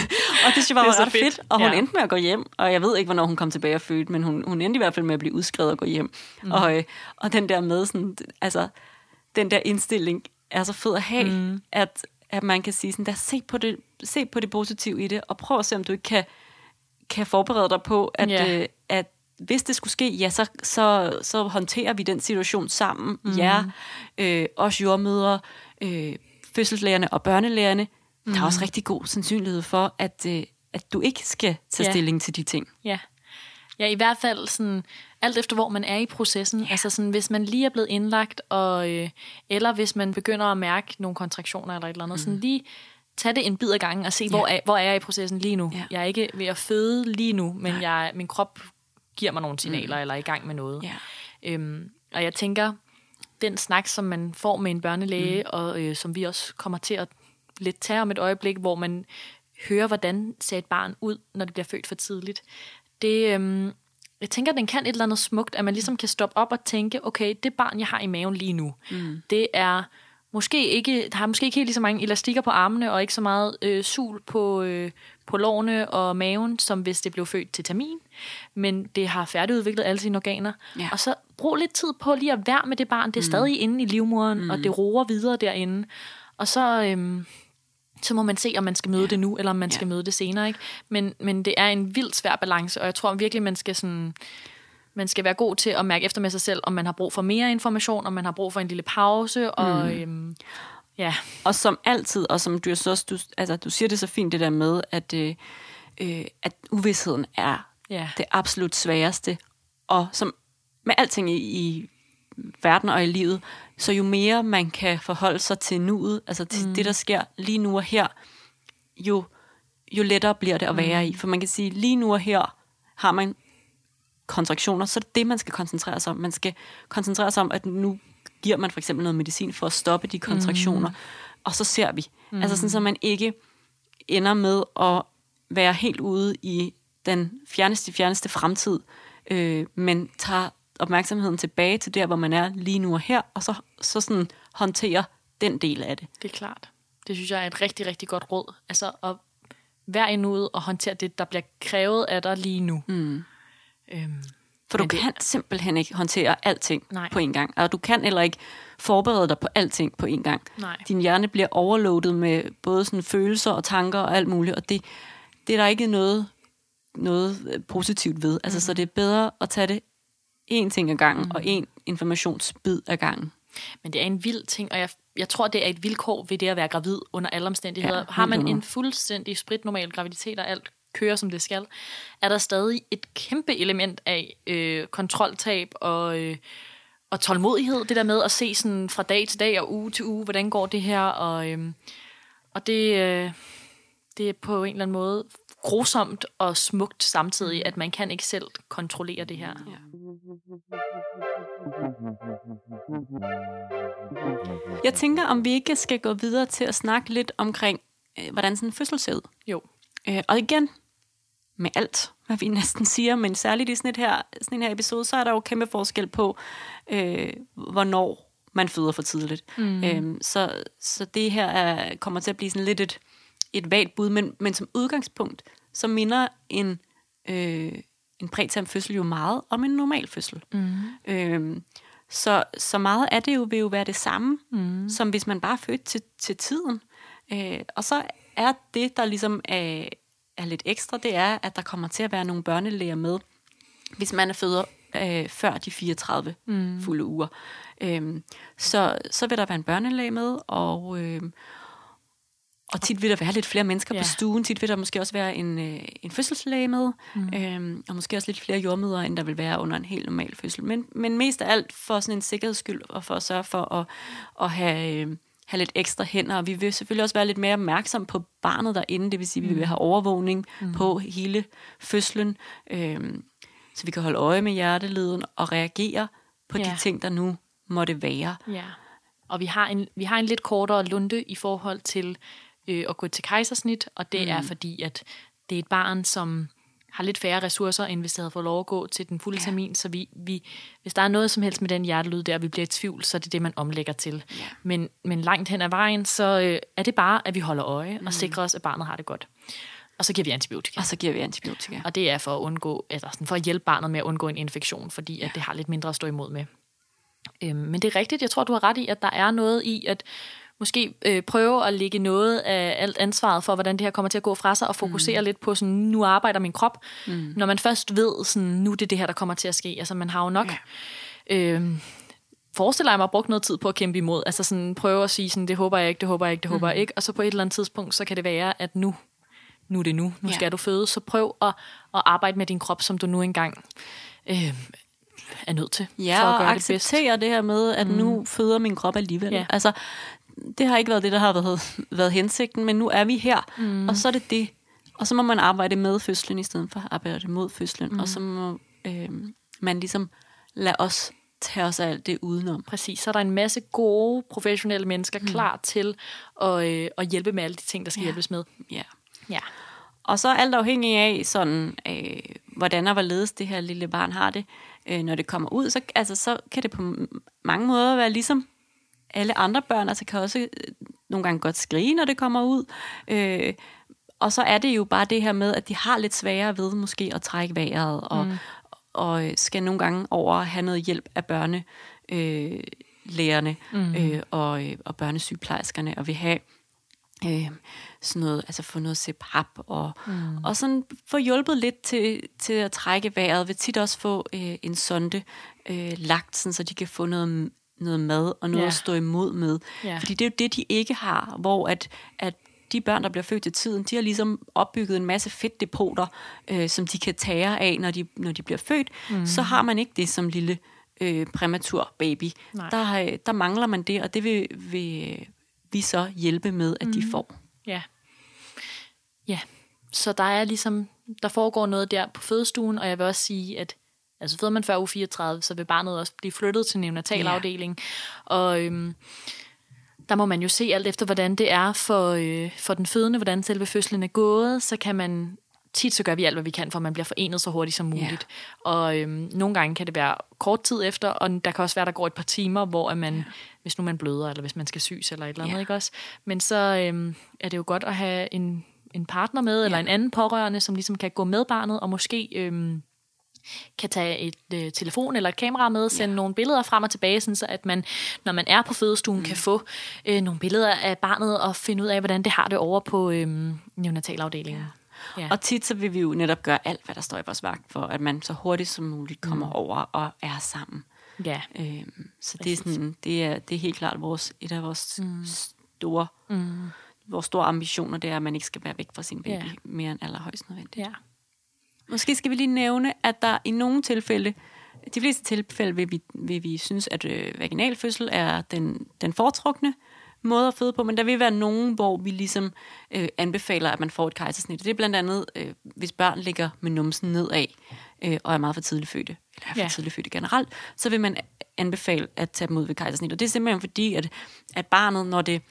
og det synes jeg Det var ret fedt. fedt. Og hun Ja. endte med at gå hjem, og jeg ved ikke, hvornår hun kom tilbage og fødte, men hun, hun endte i hvert fald med at blive udskrevet og gå hjem. Mm. Og, øh, og den der med, sådan, altså, den der indstilling er så fed at have, mm. at, at man kan sige sådan, der, se, på det, se på det positive i det, og prøv at se, om du ikke kan, kan forberede dig på, at, Ja. øh, at hvis det skulle ske, ja, så, så, så håndterer vi den situation sammen. Mm. Ja, øh, os jordmøder, øh, fødselslægerne og børnelægerne. Mm. Der er også rigtig god sandsynlighed for, at, øh, at du ikke skal tage Ja. stilling til de ting. Ja. Ja, i hvert fald sådan, alt efter hvor man er i processen. Ja. Altså sådan, hvis man lige er blevet indlagt, og, øh, eller hvis man begynder at mærke nogle kontraktioner eller et eller andet, mm. sådan lige tage det en bid ad gangen og se, ja. hvor, er, hvor er jeg i processen lige nu. Ja. Jeg er ikke ved at føde lige nu, men jeg, min krop giver mig nogle signaler, mm. eller er i gang med noget. Ja. Øhm, og jeg tænker, den snak, som man får med en børnelæge, mm. og øh, som vi også kommer til at lidt tage om et øjeblik, hvor man hører, hvordan ser et barn ud, når det bliver født for tidligt. Det, øhm, jeg tænker, den kan et eller andet smukt, at man ligesom kan stoppe op og tænke, okay, det barn, jeg har i maven lige nu, mm. det er måske ikke, der har måske ikke helt lige så mange elastikker på armene, og ikke så meget øh, sul på, øh, på lårene og maven, som hvis det blev født til termin. Men det har færdigudviklet alle sine organer. Ja. Og så brug lidt tid på lige at være med det barn. Det er mm. stadig inde i livmoderen, mm. og det roer videre derinde. Og så, øhm, så må man se, om man skal møde ja. det nu, eller om man Ja. skal møde det senere. Ikke? Men, men det er en vildt svær balance, og jeg tror virkelig, man skal sådan... Man skal være god til at mærke efter med sig selv, om man har brug for mere information, om man har brug for en lille pause, og mm. øhm, ja, Og som altid, og som du så også, du, altså, du siger det så fint det der med, at, øh, øh, at uvidsheden er Ja. det absolut sværeste. Og som med alting i, i verden og i livet, så jo mere man kan forholde sig til nuet, altså til mm. det, der sker lige nu og her, jo, jo lettere bliver det at være i. For man kan sige, lige nu og her har man kontraktioner, så er det det, man skal koncentrere sig om. Man skal koncentrere sig om, at nu giver man for eksempel noget medicin for at stoppe de kontraktioner, mm. og så ser vi. Mm. Altså sådan, så man ikke ender med at være helt ude i den fjerneste, fjerneste fremtid, øh, men tager opmærksomheden tilbage til der, hvor man er lige nu og her, og så, så sådan håndterer den del af det. det er klart. Det synes jeg er et rigtig, rigtig godt råd. Altså at være nuet og håndtere det, der bliver krævet af dig lige nu. Mm. Øhm, For du det- kan simpelthen ikke håndtere alting Nej. på en gang. Og du kan heller ikke forberede dig på alting på en gang. Nej. Din hjerne bliver overloadet med både sådan følelser og tanker og alt muligt, og det, det er der ikke noget, noget øh, positivt ved. Altså, Mhm. Så det er bedre at tage det én ting ad gangen, mm. og en informationsbid ad gangen. Men det er en vild ting, og jeg, jeg tror, det er et vilkår ved det at være gravid under alle omstændigheder. Ja, har man en fuldstændig spritnormal graviditet, og alt kører, som det skal, er der stadig et kæmpe element af øh, kontroltab og, øh, og tålmodighed. Det der med at se sådan fra dag til dag og uge til uge, hvordan går det her, og, øh, og det, øh, det er på en eller anden måde grusomt og smukt samtidig, at man kan ikke selv kontrollere det her. Ja. Jeg tænker, om vi ikke skal gå videre til at snakke lidt omkring, øh, hvordan sådan en fødsel ser ud. Jo. Øh, og igen, med alt, hvad vi næsten siger, men særligt i sådan, et her, sådan en her episode, så er der jo kæmpe forskel på, øh, hvornår man føder for tidligt. Mm. Øh, så, så det her er, kommer til at blive sådan lidt et, et vagt bud, men, men som udgangspunkt, så minder en, øh, en præterm fødsel jo meget om en normal fødsel. Mm. Øh, så, så meget af det jo vil jo være det samme, mm. som hvis man bare er født til, til tiden. Øh, og så er det, der ligesom er, er lidt ekstra, det er, at der kommer til at være nogle børnelæger med, hvis man er føder øh, før de 34 mm. fulde uger. Øhm, så, så vil der være en børnelæge med, og, øh, og tit vil der være lidt flere mennesker Ja. på stuen. Tit vil der måske også være en, øh, en fødselslæge med, mm. øhm, og måske også lidt flere jordmøder, end der vil være under en helt normal fødsel. Men, men mest af alt for sådan en sikkerheds skyld, og for at sørge for at, at have, øh, have lidt ekstra hænder. Og vi vil selvfølgelig også være lidt mere opmærksom på barnet derinde, det vil sige, at vi vil have overvågning mm. på hele fødslen, øhm, så vi kan holde øje med hjerteleden og reagere på ja. Ja. de ting, der nu måtte være. Ja. Og vi har en, vi har en lidt kortere lunde i forhold til øh, at gå til kejsersnit, og det mm. er fordi, at det er et barn, som har lidt færre ressourcer, end hvis det havde fået lov at gå til den fulde Ja. ja. termin. Så vi, vi, hvis der er noget som helst med den hjertelyd der, og vi bliver i tvivl, så er det det, man omlægger til. Ja. Men, men langt hen ad vejen, så øh, er det bare, at vi holder øje og sikrer os, at barnet har det godt. Og så giver vi antibiotika. Og så giver vi antibiotika. Og det er for at undgå, eller sådan for at hjælpe barnet med at undgå en infektion, fordi at det har lidt mindre at stå imod med. Øhm, men det er rigtigt, jeg tror, du har ret i, at der er noget i, at måske øh, prøve at lægge noget af alt ansvaret for, hvordan det her kommer til at gå fra sig, og fokusere mm. lidt på, sådan, nu arbejder min krop. Mm. Når man først ved, sådan, nu er det det her, der kommer til at ske. Altså, man har jo nok... Ja. Øh, forestiller jeg mig at brugt noget tid på at kæmpe imod. Altså sådan prøve at sige sådan, det håber jeg ikke, det håber jeg ikke, det håber mm. jeg ikke. Og så på et eller andet tidspunkt, så kan det være, at nu, nu er det nu, nu ja. skal du føde. Så prøv at, at arbejde med din krop, som du nu engang øh, er nødt til. Ja, for at og gøre acceptere det, bedst. det her med, at mm. nu føder min krop alligevel. Ja. Altså, det har ikke været det, der har været, været hensigten, men nu er vi her, mm. og så er det det. Og så må man arbejde med fødslen, i stedet for at arbejde mod fødslen. Mm. Og så må øh, man ligesom lade os tage os af alt det udenom. Præcis, så er der en masse gode professionelle mennesker mm. klar til at, øh, at hjælpe med alle de ting, der skal ja. hjælpes med. Ja. Ja. Og så alt afhængig af, sådan, øh, hvordan og hvorledes det her lille barn har det, øh, når det kommer ud, så, altså, så kan det på mange måder være ligesom alle andre børn. Altså kan også øh, nogle gange godt skrige, når det kommer ud. Øh, og så er det jo bare det her med, at de har lidt sværere ved måske at trække vejret, og, mm. og skal nogle gange over have noget hjælp af børne. Øh, lærerne mm. øh, og, øh, og børnesygeplejerskerne, og vil have øh, sådan noget, altså få noget CPAP, og, mm. og sådan få hjulpet lidt til, til at trække vejret, vil tit også få øh, en sonde øh, lagt, sådan, så de kan få noget, noget mad og noget yeah. at stå imod med. Yeah. Fordi det er jo det, de ikke har, hvor at, at de børn, der bliver født til tiden, de har ligesom opbygget en masse fedtdepoter, øh, som de kan tage af, når de, når de bliver født. Mm. Så har man ikke det som lille øh, præmatur baby. Der, der mangler man det, og det vil, vil vi så hjælpe med, at de får. Ja. Ja. Så der er ligesom, der foregår noget der på fødestuen, og jeg vil også sige, at altså føder man før uge 34, så vil barnet også blive flyttet til neonatalafdelingen. Ja. Og øhm, der må man jo se alt efter, hvordan det er for, øh, for den fødende, hvordan selve fødslen er gået, så kan man tit så gør vi alt, hvad vi kan, for at man bliver forenet så hurtigt som muligt. Yeah. Og øhm, nogle gange kan det være kort tid efter, og der kan også være, der går et par timer, hvor at man, yeah. hvis nu man bløder, eller hvis man skal syes, eller et eller andet, yeah. ikke også? Men så øhm, er det jo godt at have en, en partner med, yeah. eller en anden pårørende, som ligesom kan gå med barnet, og måske... Øhm, kan tage et øh, telefon eller et kamera med, sende ja. nogle billeder frem og tilbage, sådan så at man, når man er på fødestuen, mm. kan få øh, nogle billeder af barnet og finde ud af, hvordan det har det over på øh, neonatalafdelingen. Ja. Ja. Og tit så vil vi jo netop gøre alt, hvad der står i vores vagt, for at man så hurtigt som muligt kommer mm. over og er sammen. Ja. Øhm, så det er, sådan, det, er, det er helt klart vores, et af vores mm. store, mm. vores store ambitioner, det er, at man ikke skal være væk fra sin baby ja. mere end allerhøjst nødvendigt. Ja. Måske skal vi lige nævne, at der i nogle tilfælde, de fleste tilfælde vil vi, vil vi synes, at øh, vaginalfødsel er den, den foretrukne, måde at føde på, men der vil være nogen, hvor vi ligesom øh, anbefaler, at man får et kejsersnit. Det er blandt andet, øh, hvis børn ligger med numsen nedad øh, og er meget for tidligt fødte, eller er for ja. tidligt fødte generelt, så vil man anbefale at tage dem ud ved kejsersnit. Og det er simpelthen fordi, at, at barnet, når det,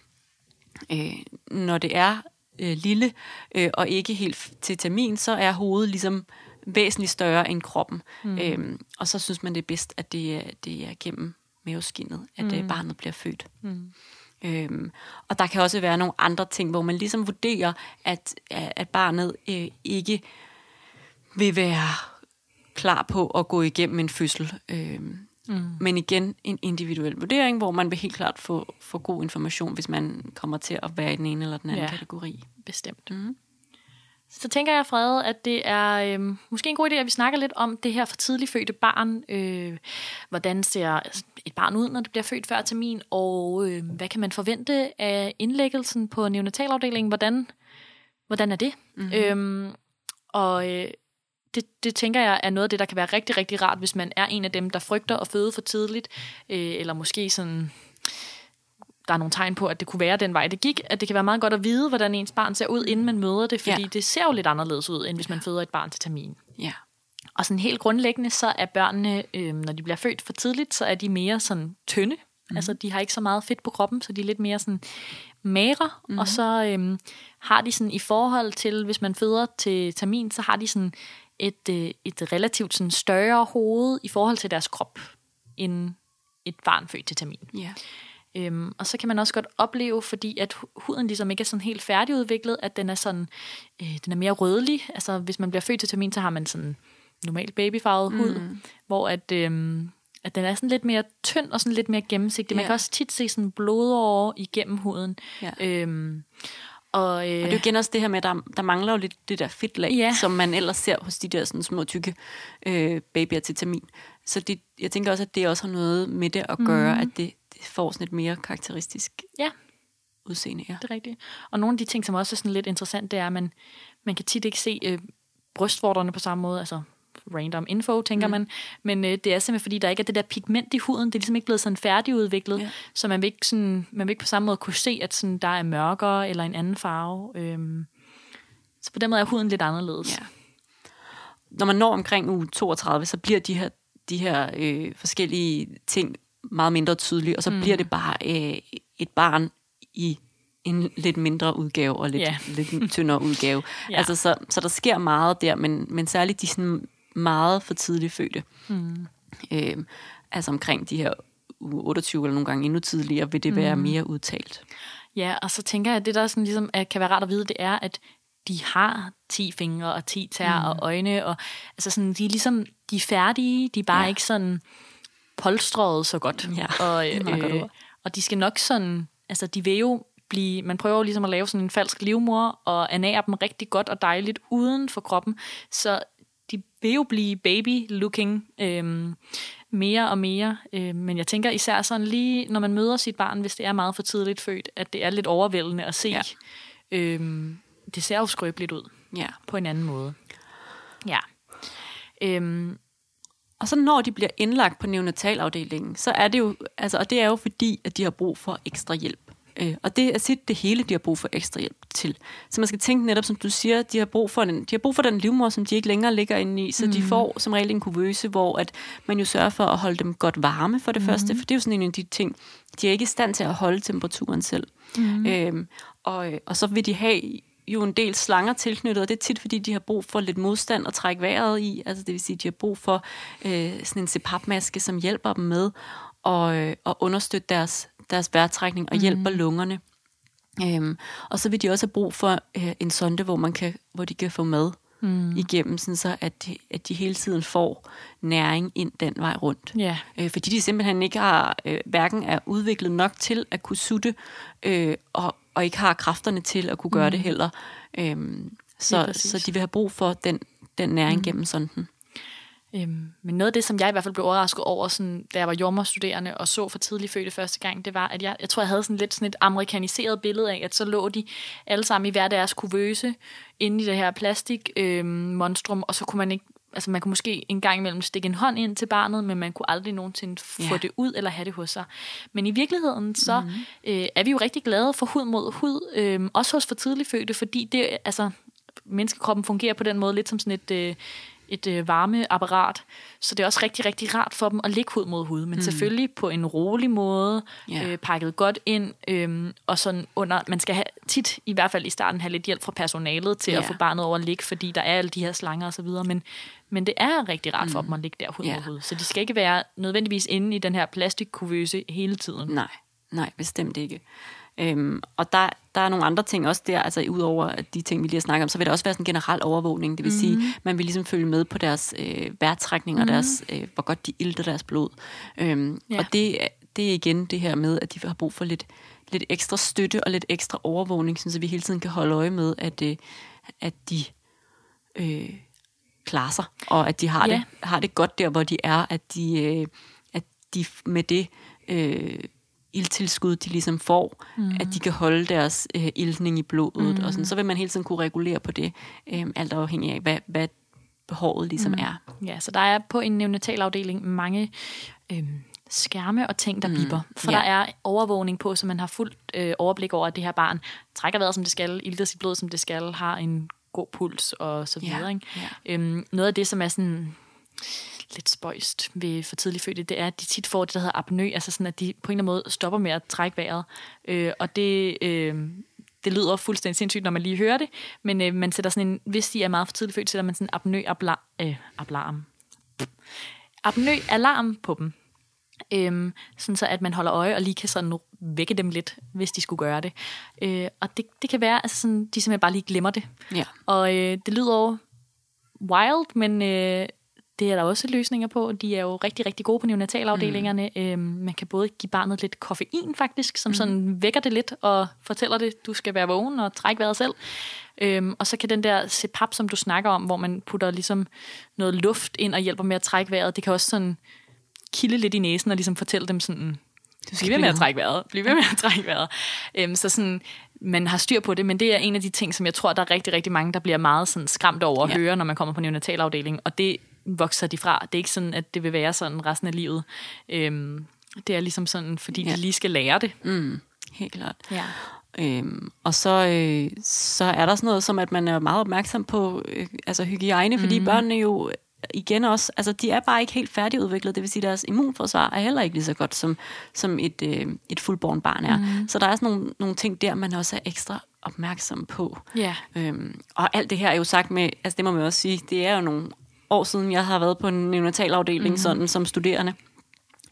øh, når det er øh, lille øh, og ikke helt til termin, så er hovedet ligesom væsentligt større end kroppen. Mm. Øhm, og så synes man, det er bedst, at det er, det er gennem maveskinnet, at mm. Øh, barnet bliver født. Mm. Øhm, og der kan også være nogle andre ting, hvor man ligesom vurderer, at, at barnet øh, ikke vil være klar på at gå igennem en fødsel. Øhm, mm. Men igen, en individuel vurdering, hvor man vil helt klart få, få god information, hvis man kommer til at være i den ene eller den anden ja, kategori. Bestemt. Mm. Så tænker jeg, Frede, at det er øh, måske en god idé, at vi snakker lidt om det her for tidligt fødte barn. Øh, hvordan ser et barn ud, når det bliver født før termin, og øh, hvad kan man forvente af indlæggelsen på neonatalafdelingen? Hvordan, hvordan er det? Mm-hmm. Øhm, og øh, det, det tænker jeg er noget af det, der kan være rigtig, rigtig rart, hvis man er en af dem, der frygter at føde for tidligt, øh, eller måske sådan der er nogle tegn på, at det kunne være den vej, det gik, at det kan være meget godt at vide, hvordan ens barn ser ud, inden man møder det, fordi ja. det ser jo lidt anderledes ud, end hvis man føder et barn til termin. Ja. Og sådan helt grundlæggende, så er børnene, øh, når de bliver født for tidligt, så er de mere sådan tynde. Mm. Altså, de har ikke så meget fedt på kroppen, så de er lidt mere sådan magre. Mm. Og så øh, har de sådan i forhold til, hvis man føder til termin, så har de sådan et, øh, et relativt sådan større hoved i forhold til deres krop, end et barn født til termin. Ja. Øhm, og så kan man også godt opleve, fordi at huden ligesom ikke er sådan helt færdigudviklet, at den er sådan, øh, den er mere rødlig. Altså hvis man bliver født til termin, så har man sådan normal babyfarvet hud, mm. hvor at, øh, at den er sådan lidt mere tynd og sådan lidt mere gennemsigtig. Man Ja. kan også tit se sådan blodårer igennem huden. Ja. Øhm, og, øh, Og det er jo igen også det her med, at der, der mangler jo lidt det der fedtlag, Ja. som man ellers ser hos de der sådan små, tykke øh, babyer til termin. Så det, jeg tænker også, at det også har noget med det at gøre, mm. at det, det får sådan et mere karakteristisk ja, udseende. Ja. det er rigtigt. Og nogle af de ting, som også er sådan lidt interessant, det er, at man, man kan tit ikke se øh, brystvorterne på samme måde, altså random info, tænker mm. man. Men øh, det er simpelthen, fordi der ikke er det der pigment i huden. Det er ligesom ikke blevet sådan færdigudviklet, Ja. så man vil, ikke sådan, man vil ikke på samme måde kunne se, at sådan, der er mørkere eller en anden farve. Øhm, så på den måde er huden lidt anderledes. Ja. Når man når omkring uge 32, så bliver de her, de her øh, forskellige ting meget mindre tydelige, og så mm. bliver det bare øh, et barn i en lidt mindre udgave og lidt, Ja. lidt tyndere udgave. Ja. Altså, så, så der sker meget der, men, men særligt de sådan meget for tidligt fødte. Mm. Øh, altså omkring de her uge 28 eller nogle gange endnu tidligere, vil det være mere udtalt. Ja, og så tænker jeg, at det der sådan ligesom, at kan være rart at vide, det er, at de har 10 fingre og 10 tær mm. og øjne, og altså sådan, de er ligesom, de er færdige, de er bare Ja. ikke sådan polstrede så godt. Ja, og, meget godt ord. og de skal nok sådan, altså de vil jo blive, man prøver jo ligesom at lave sådan en falsk livmor, og ernære dem rigtig godt og dejligt uden for kroppen, så de vil jo blive baby-looking øhm, mere og mere. Øhm, men jeg tænker især sådan lige, når man møder sit barn, hvis det er meget for tidligt født, at det er lidt overvældende at se. Ja. Øhm, det ser jo skrøbeligt ud Ja. på en anden måde. Ja. Øhm, Og så når de bliver indlagt på neonatalafdelingen, så er det jo, altså, og det er jo fordi, at de har brug for ekstra hjælp. Øh, og det er sit det hele, de har brug for ekstra hjælp til. Så man skal tænke netop, som du siger, de har brug for den, de har brug for den livmor, som de ikke længere ligger inde i, så mm. de får som regel en kuvøse, hvor at man jo sørger for at holde dem godt varme for det mm. første, for det er jo sådan en af de ting, de er ikke i stand til at holde temperaturen selv. Mm. Øhm, og, og så vil de have jo en del slanger tilknyttet, og det er tit, fordi de har brug for lidt modstand at trække vejret i. Altså det vil sige, at de har brug for øh, sådan en CPAP-maske, som hjælper dem med at, øh, at understøtte deres, deres vejrtrækning og mm. hjælper lungerne. Øhm, og så vil de også have brug for øh, en sonde, hvor, man kan, hvor de kan få mad mm. igennem, sådan så at de, at de hele tiden får næring ind den vej rundt. Ja. Øh, fordi de simpelthen ikke har, øh, hverken er udviklet nok til at kunne sutte, øh, og, og ikke har kræfterne til at kunne gøre mm. det heller. Øhm, så, præcis. så de vil have brug for den, den næring mm. gennem sonden. Øhm, men noget af det, som jeg i hvert fald blev overrasket over, sådan, da jeg var jordmorstuderende og så for tidligt fødte første gang, det var, at jeg, jeg tror, jeg havde sådan lidt sådan et amerikaniseret billede af, at så lå de alle sammen i hver deres kuvøse inde i det her plastik øhm, og så kunne man ikke Altså man kunne måske en gang imellem stikke en hånd ind til barnet, men man kunne aldrig nogensinde få Ja. det ud eller have det hos sig. Men i virkeligheden så mm. øh, er vi jo rigtig glade for hud mod hud, øh, også hos for tidligt fødte, fordi det, altså, menneskekroppen fungerer på den måde lidt som sådan et, øh, et øh, varmeapparat. Så det er også rigtig, rigtig rart for dem at ligge hud mod hud, men mm. selvfølgelig på en rolig måde, Ja. øh, pakket godt ind, øh, og sådan under, man skal have, tit, i hvert fald i starten, have lidt hjælp fra personalet til Ja. at få barnet over at ligge, fordi der er alle de her slanger og så videre, men, men det er rigtig rart for dem at ligge der hud Ja. mod hud. Så de skal ikke være nødvendigvis inde i den her plastikkuvøse hele tiden. Nej, nej, bestemt ikke. Øhm, og der, der er nogle andre ting også der, altså udover de ting, vi lige har snakket om, så vil der også være sådan en generel overvågning. Det vil mm. sige, man vil ligesom følge med på deres øh, vejrtrækning og deres, øh, hvor godt de ilter deres blod. Øhm, Ja. Og det, er- det er igen det her med, at de har brug for lidt, lidt ekstra støtte og lidt ekstra overvågning, så vi hele tiden kan holde øje med, at, øh, at de øh, klarer sig, og at de har, Ja. det, har det godt der, hvor de er, at de, øh, at de med det øh, ildtilskud, de ligesom får, mm. at de kan holde deres øh, iltning i blodet, mm. og sådan, så vil man hele tiden kunne regulere på det, øh, alt afhængig af, hvad, hvad behovet ligesom mm. er. Ja, så der er på en neonatalafdeling mange øhm, skærme og ting, der biber. For ja. der er overvågning på, så man har fuldt øh, overblik over, at det her barn trækker vejret, som det skal, ilter sit blod, som det skal, har en god puls og så Ja, videre. Ikke? ja. Øhm, noget af det, som er sådan lidt spøjst ved for tidligt fødte, det er, at de tit får det, der hedder apnø, altså sådan, at de på en eller anden måde stopper med at trække vejret. Øh, og det, øh, det lyder fuldstændig sindssygt, når man lige hører det, men øh, man sætter sådan en, hvis de er meget for tidligt født, sætter man sådan en apnø abla, øh, alarm. Apnø alarm på dem. Øhm, sådan så at man holder øje og lige kan sådan vække dem lidt, hvis de skulle gøre det. Øh, og det, det kan være, altså sådan, de simpelthen bare lige glemmer det. Ja. Og øh, det lyder wild, men øh, det er der også løsninger på. De er jo rigtig, rigtig gode på neonatalafdelingerne. Mm. Øhm, man kan både give barnet lidt koffein faktisk, som mm. sådan vækker det lidt og fortæller det, du skal være vågen og trække vejret selv. Øhm, og så kan den der CPAP, som du snakker om, hvor man putter ligesom noget luft ind og hjælper med at trække vejret, det kan også sådan kilde lidt i næsen og ligesom fortælle dem sådan, du skal blive ved med at trække vejret, blive ved med at trække vejret. Øhm, så sådan, man har styr på det, men det er en af de ting, som jeg tror, der er rigtig, rigtig mange, der bliver meget sådan skræmt over at ja. høre, når man kommer på neonatalafdelingen, og det vokser de fra. Det er ikke sådan, at det vil være sådan resten af livet. Øhm, det er ligesom sådan, fordi ja. de lige skal lære det. Mm, helt klart. Ja. Øhm, og så, øh, så er der sådan noget som, at man er meget opmærksom på øh, altså hygiejne, fordi mm. børnene jo igen også, altså de er bare ikke helt færdigudviklet, det vil sige, at deres immunforsvar er heller ikke lige så godt, som, som et, øh, et fuldborn barn er. Mm. Så der er sådan nogle, nogle ting der, man også er ekstra opmærksom på. Yeah. Øhm, og alt det her er jo sagt med, altså det må man også sige, det er jo nogle år siden, jeg har været på en neonatalafdeling mm. sådan, som studerende.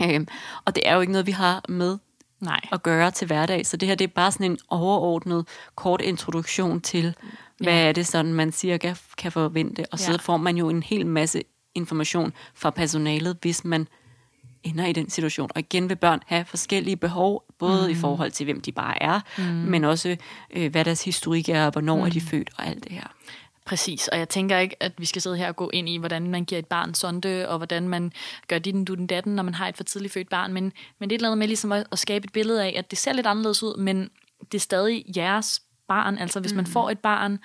Øhm, og det er jo ikke noget, vi har med Nej. at gøre til hverdag. Så det her det er bare sådan en overordnet kort introduktion til, hvad ja. er det sådan, man cirka kan forvente. Og så ja. får man jo en hel masse information fra personalet, hvis man ender i den situation. Og igen vil børn have forskellige behov, både mm. i forhold til, hvem de bare er, mm. men også, øh, hvad deres historik er, og hvornår mm. er de født, og alt det her. Præcis, og jeg tænker ikke, at vi skal sidde her og gå ind i, hvordan man giver et barn sonde, og hvordan man gør dit du den datten, når man har et for tidligt født barn, men, men det er et eller andet med ligesom at, at skabe et billede af, at det ser lidt anderledes ud, men det er stadig jeres barn, altså hvis mm. man får et barn,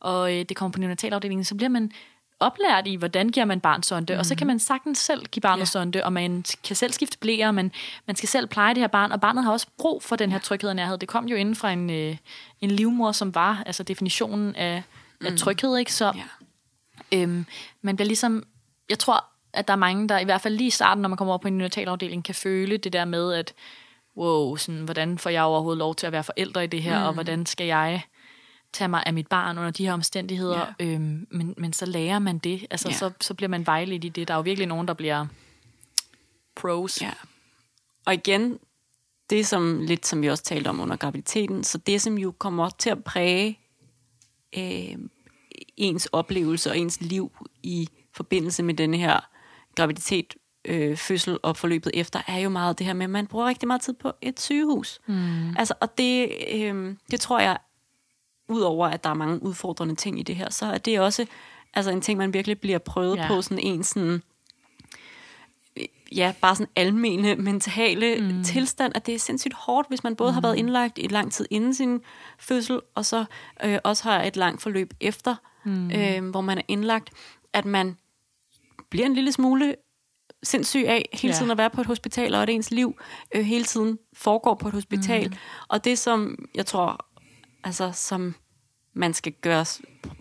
og øh, det kommer på neonatalafdelingen, så bliver man oplært i, hvordan giver man barn sonde, mm. og så kan mhm. man sagtens selv give barnet ja. sonde, og man kan selv skifte blære, men man skal selv pleje det her barn, og barnet har også brug for den her tryghed og nærhed. Det kom jo inden fra en, øh, en livmor, som var altså definitionen af af mm. tryghed, ikke? Så ja. øhm, man bliver ligesom, jeg tror, at der er mange, der i hvert fald lige i starten, når man kommer over på en neonatalafdeling, kan føle det der med, at wow, sådan, hvordan får jeg overhovedet lov til at være forældre i det her, mm. og hvordan skal jeg tage mig af mit barn under de her omstændigheder. Ja. Øhm, men, men så lærer man det, altså ja. så, så bliver man vejledt i det. Der er jo virkelig nogen, der bliver pros. Ja. Og igen, det som lidt som vi også talte om under graviditeten, så det som jo kommer til at præge øh, ens oplevelse og ens liv i forbindelse med denne her graviditet, øh, fødsel og forløbet efter, er jo meget det her med, at man bruger rigtig meget tid på et sygehus. Mm. Altså, og det, øh, det tror jeg, udover at der er mange udfordrende ting i det her, så er det også altså en ting, man virkelig bliver prøvet ja. på, sådan en sådan ja, bare sådan almene mentale mm. tilstand, at det er sindssygt hårdt, hvis man både mm. har været indlagt i lang tid inden sin fødsel, og så øh, også har et langt forløb efter, mm. øh, hvor man er indlagt, at man bliver en lille smule sindssyg af hele tiden ja. at være på et hospital, og at ens liv øh, hele tiden foregår på et hospital. Mm. Og det, som jeg tror, altså som man skal gøre,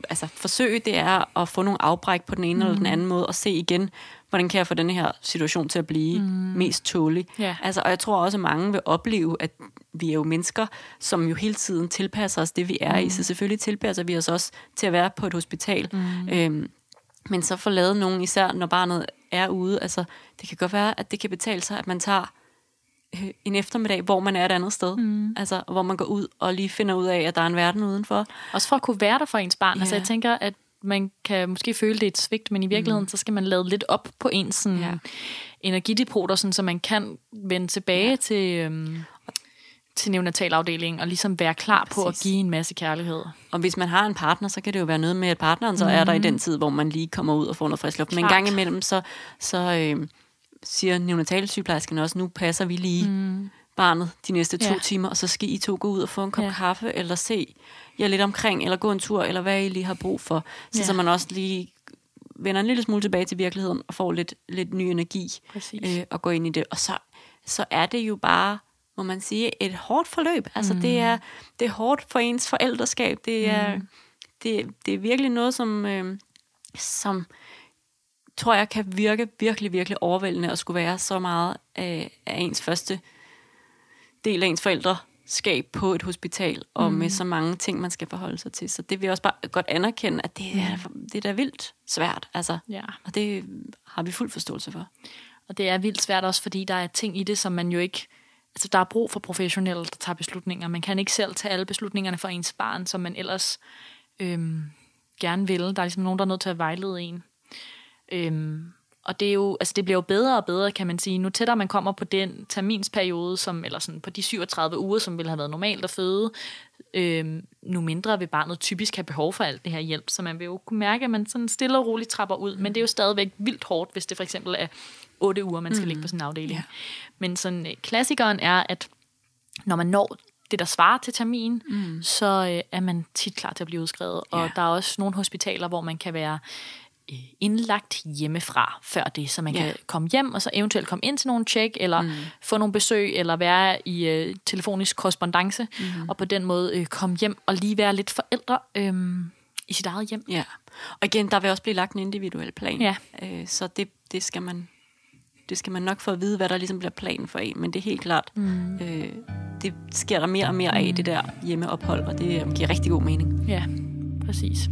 altså forsøge, det er at få nogle afbræk på den ene mm. eller den mm. anden måde, og se igen, hvordan kan jeg få den her situation til at blive mm. mest tålig. Yeah. Altså, og jeg tror også, at mange vil opleve, at vi er jo mennesker, som jo hele tiden tilpasser os det, vi er mm. i. Så selvfølgelig tilpasser vi os også til at være på et hospital. Mm. Øhm, men så får lavet nogen, især når barnet er ude, altså det kan godt være, at det kan betale sig, at man tager en eftermiddag, hvor man er et andet sted. Mm. Altså, hvor man går ud og lige finder ud af, at der er en verden udenfor. Også for at kunne være der for ens barn. Yeah. Altså, jeg tænker, at man kan måske føle, det er et svigt, men i virkeligheden, mm. så skal man lade lidt op på ens sådan, ja. energidepoter, sådan, så man kan vende tilbage ja. til, øhm, til neonatalafdelingen og ligesom være klar ja, på at give en masse kærlighed. Og hvis man har en partner, så kan det jo være noget med, at partneren så mm. er der i den tid, hvor man lige kommer ud og får noget frisk luft. Men en gang imellem, så, så øh, siger neonatalsygeplejersken også, nu passer vi lige mm. barnet de næste to ja. timer, og så skal I to gå ud og få en kop ja. kaffe, eller se jer lidt omkring, eller gå en tur, eller hvad I lige har brug for. Så, ja. så man også lige vender en lille smule tilbage til virkeligheden, og får lidt, lidt ny energi øh, og gå ind i det. Og så, så er det jo bare, må man sige, et hårdt forløb. Altså mm. det, er, det er hårdt for ens forældreskab. Det er, mm. det, det er virkelig noget, som, øh, som tror jeg kan virke virkelig, virkelig overvældende at skulle være så meget af, af ens første del af ens forældre skab på et hospital, og mm. med så mange ting, man skal forholde sig til. Så det vil jeg også bare godt anerkende, at det er, mm. det er da vildt svært. Altså, ja. Og det har vi fuld forståelse for. Og det er vildt svært også, fordi der er ting i det, som man jo ikke... Altså, der er brug for professionelle, der tager beslutninger. Man kan ikke selv tage alle beslutningerne for ens barn, som man ellers øhm, gerne vil. Der er ligesom nogen, der er nødt til at vejlede en. Øhm, og det, er jo, altså det bliver jo bedre og bedre, kan man sige. Nu tættere man kommer på den terminsperiode, som, eller sådan på de 37 uger, som ville have været normalt at føde, øh, nu mindre vil barnet typisk have behov for alt det her hjælp. Så man vil jo kunne mærke, at man sådan stille og roligt trapper ud. Men det er jo stadigvæk vildt hårdt, hvis det for eksempel er 8 uger, man skal mm. ligge på sådan en afdeling. Ja. Men sådan, øh, klassikeren er, at når man når det, der svarer til termin, mm. så øh, er man tit klar til at blive udskrevet. Og Ja. der er også nogle hospitaler, hvor man kan være indlagt hjemmefra før det, så man Ja. kan komme hjem og så eventuelt komme ind til nogle tjek, eller mm. få nogle besøg, eller være i øh, telefonisk korrespondence, mm. og på den måde øh, komme hjem og lige være lidt forældre øh, i sit eget hjem. Ja. Og igen, der vil også blive lagt en individuel plan. Ja. Øh, så det, det skal man det skal man nok få at vide, hvad der ligesom bliver planen for en. Men det er helt klart, mm. øh, det sker der mere og mere af, det der hjemmeophold, og det øh, giver rigtig god mening. Ja, præcis.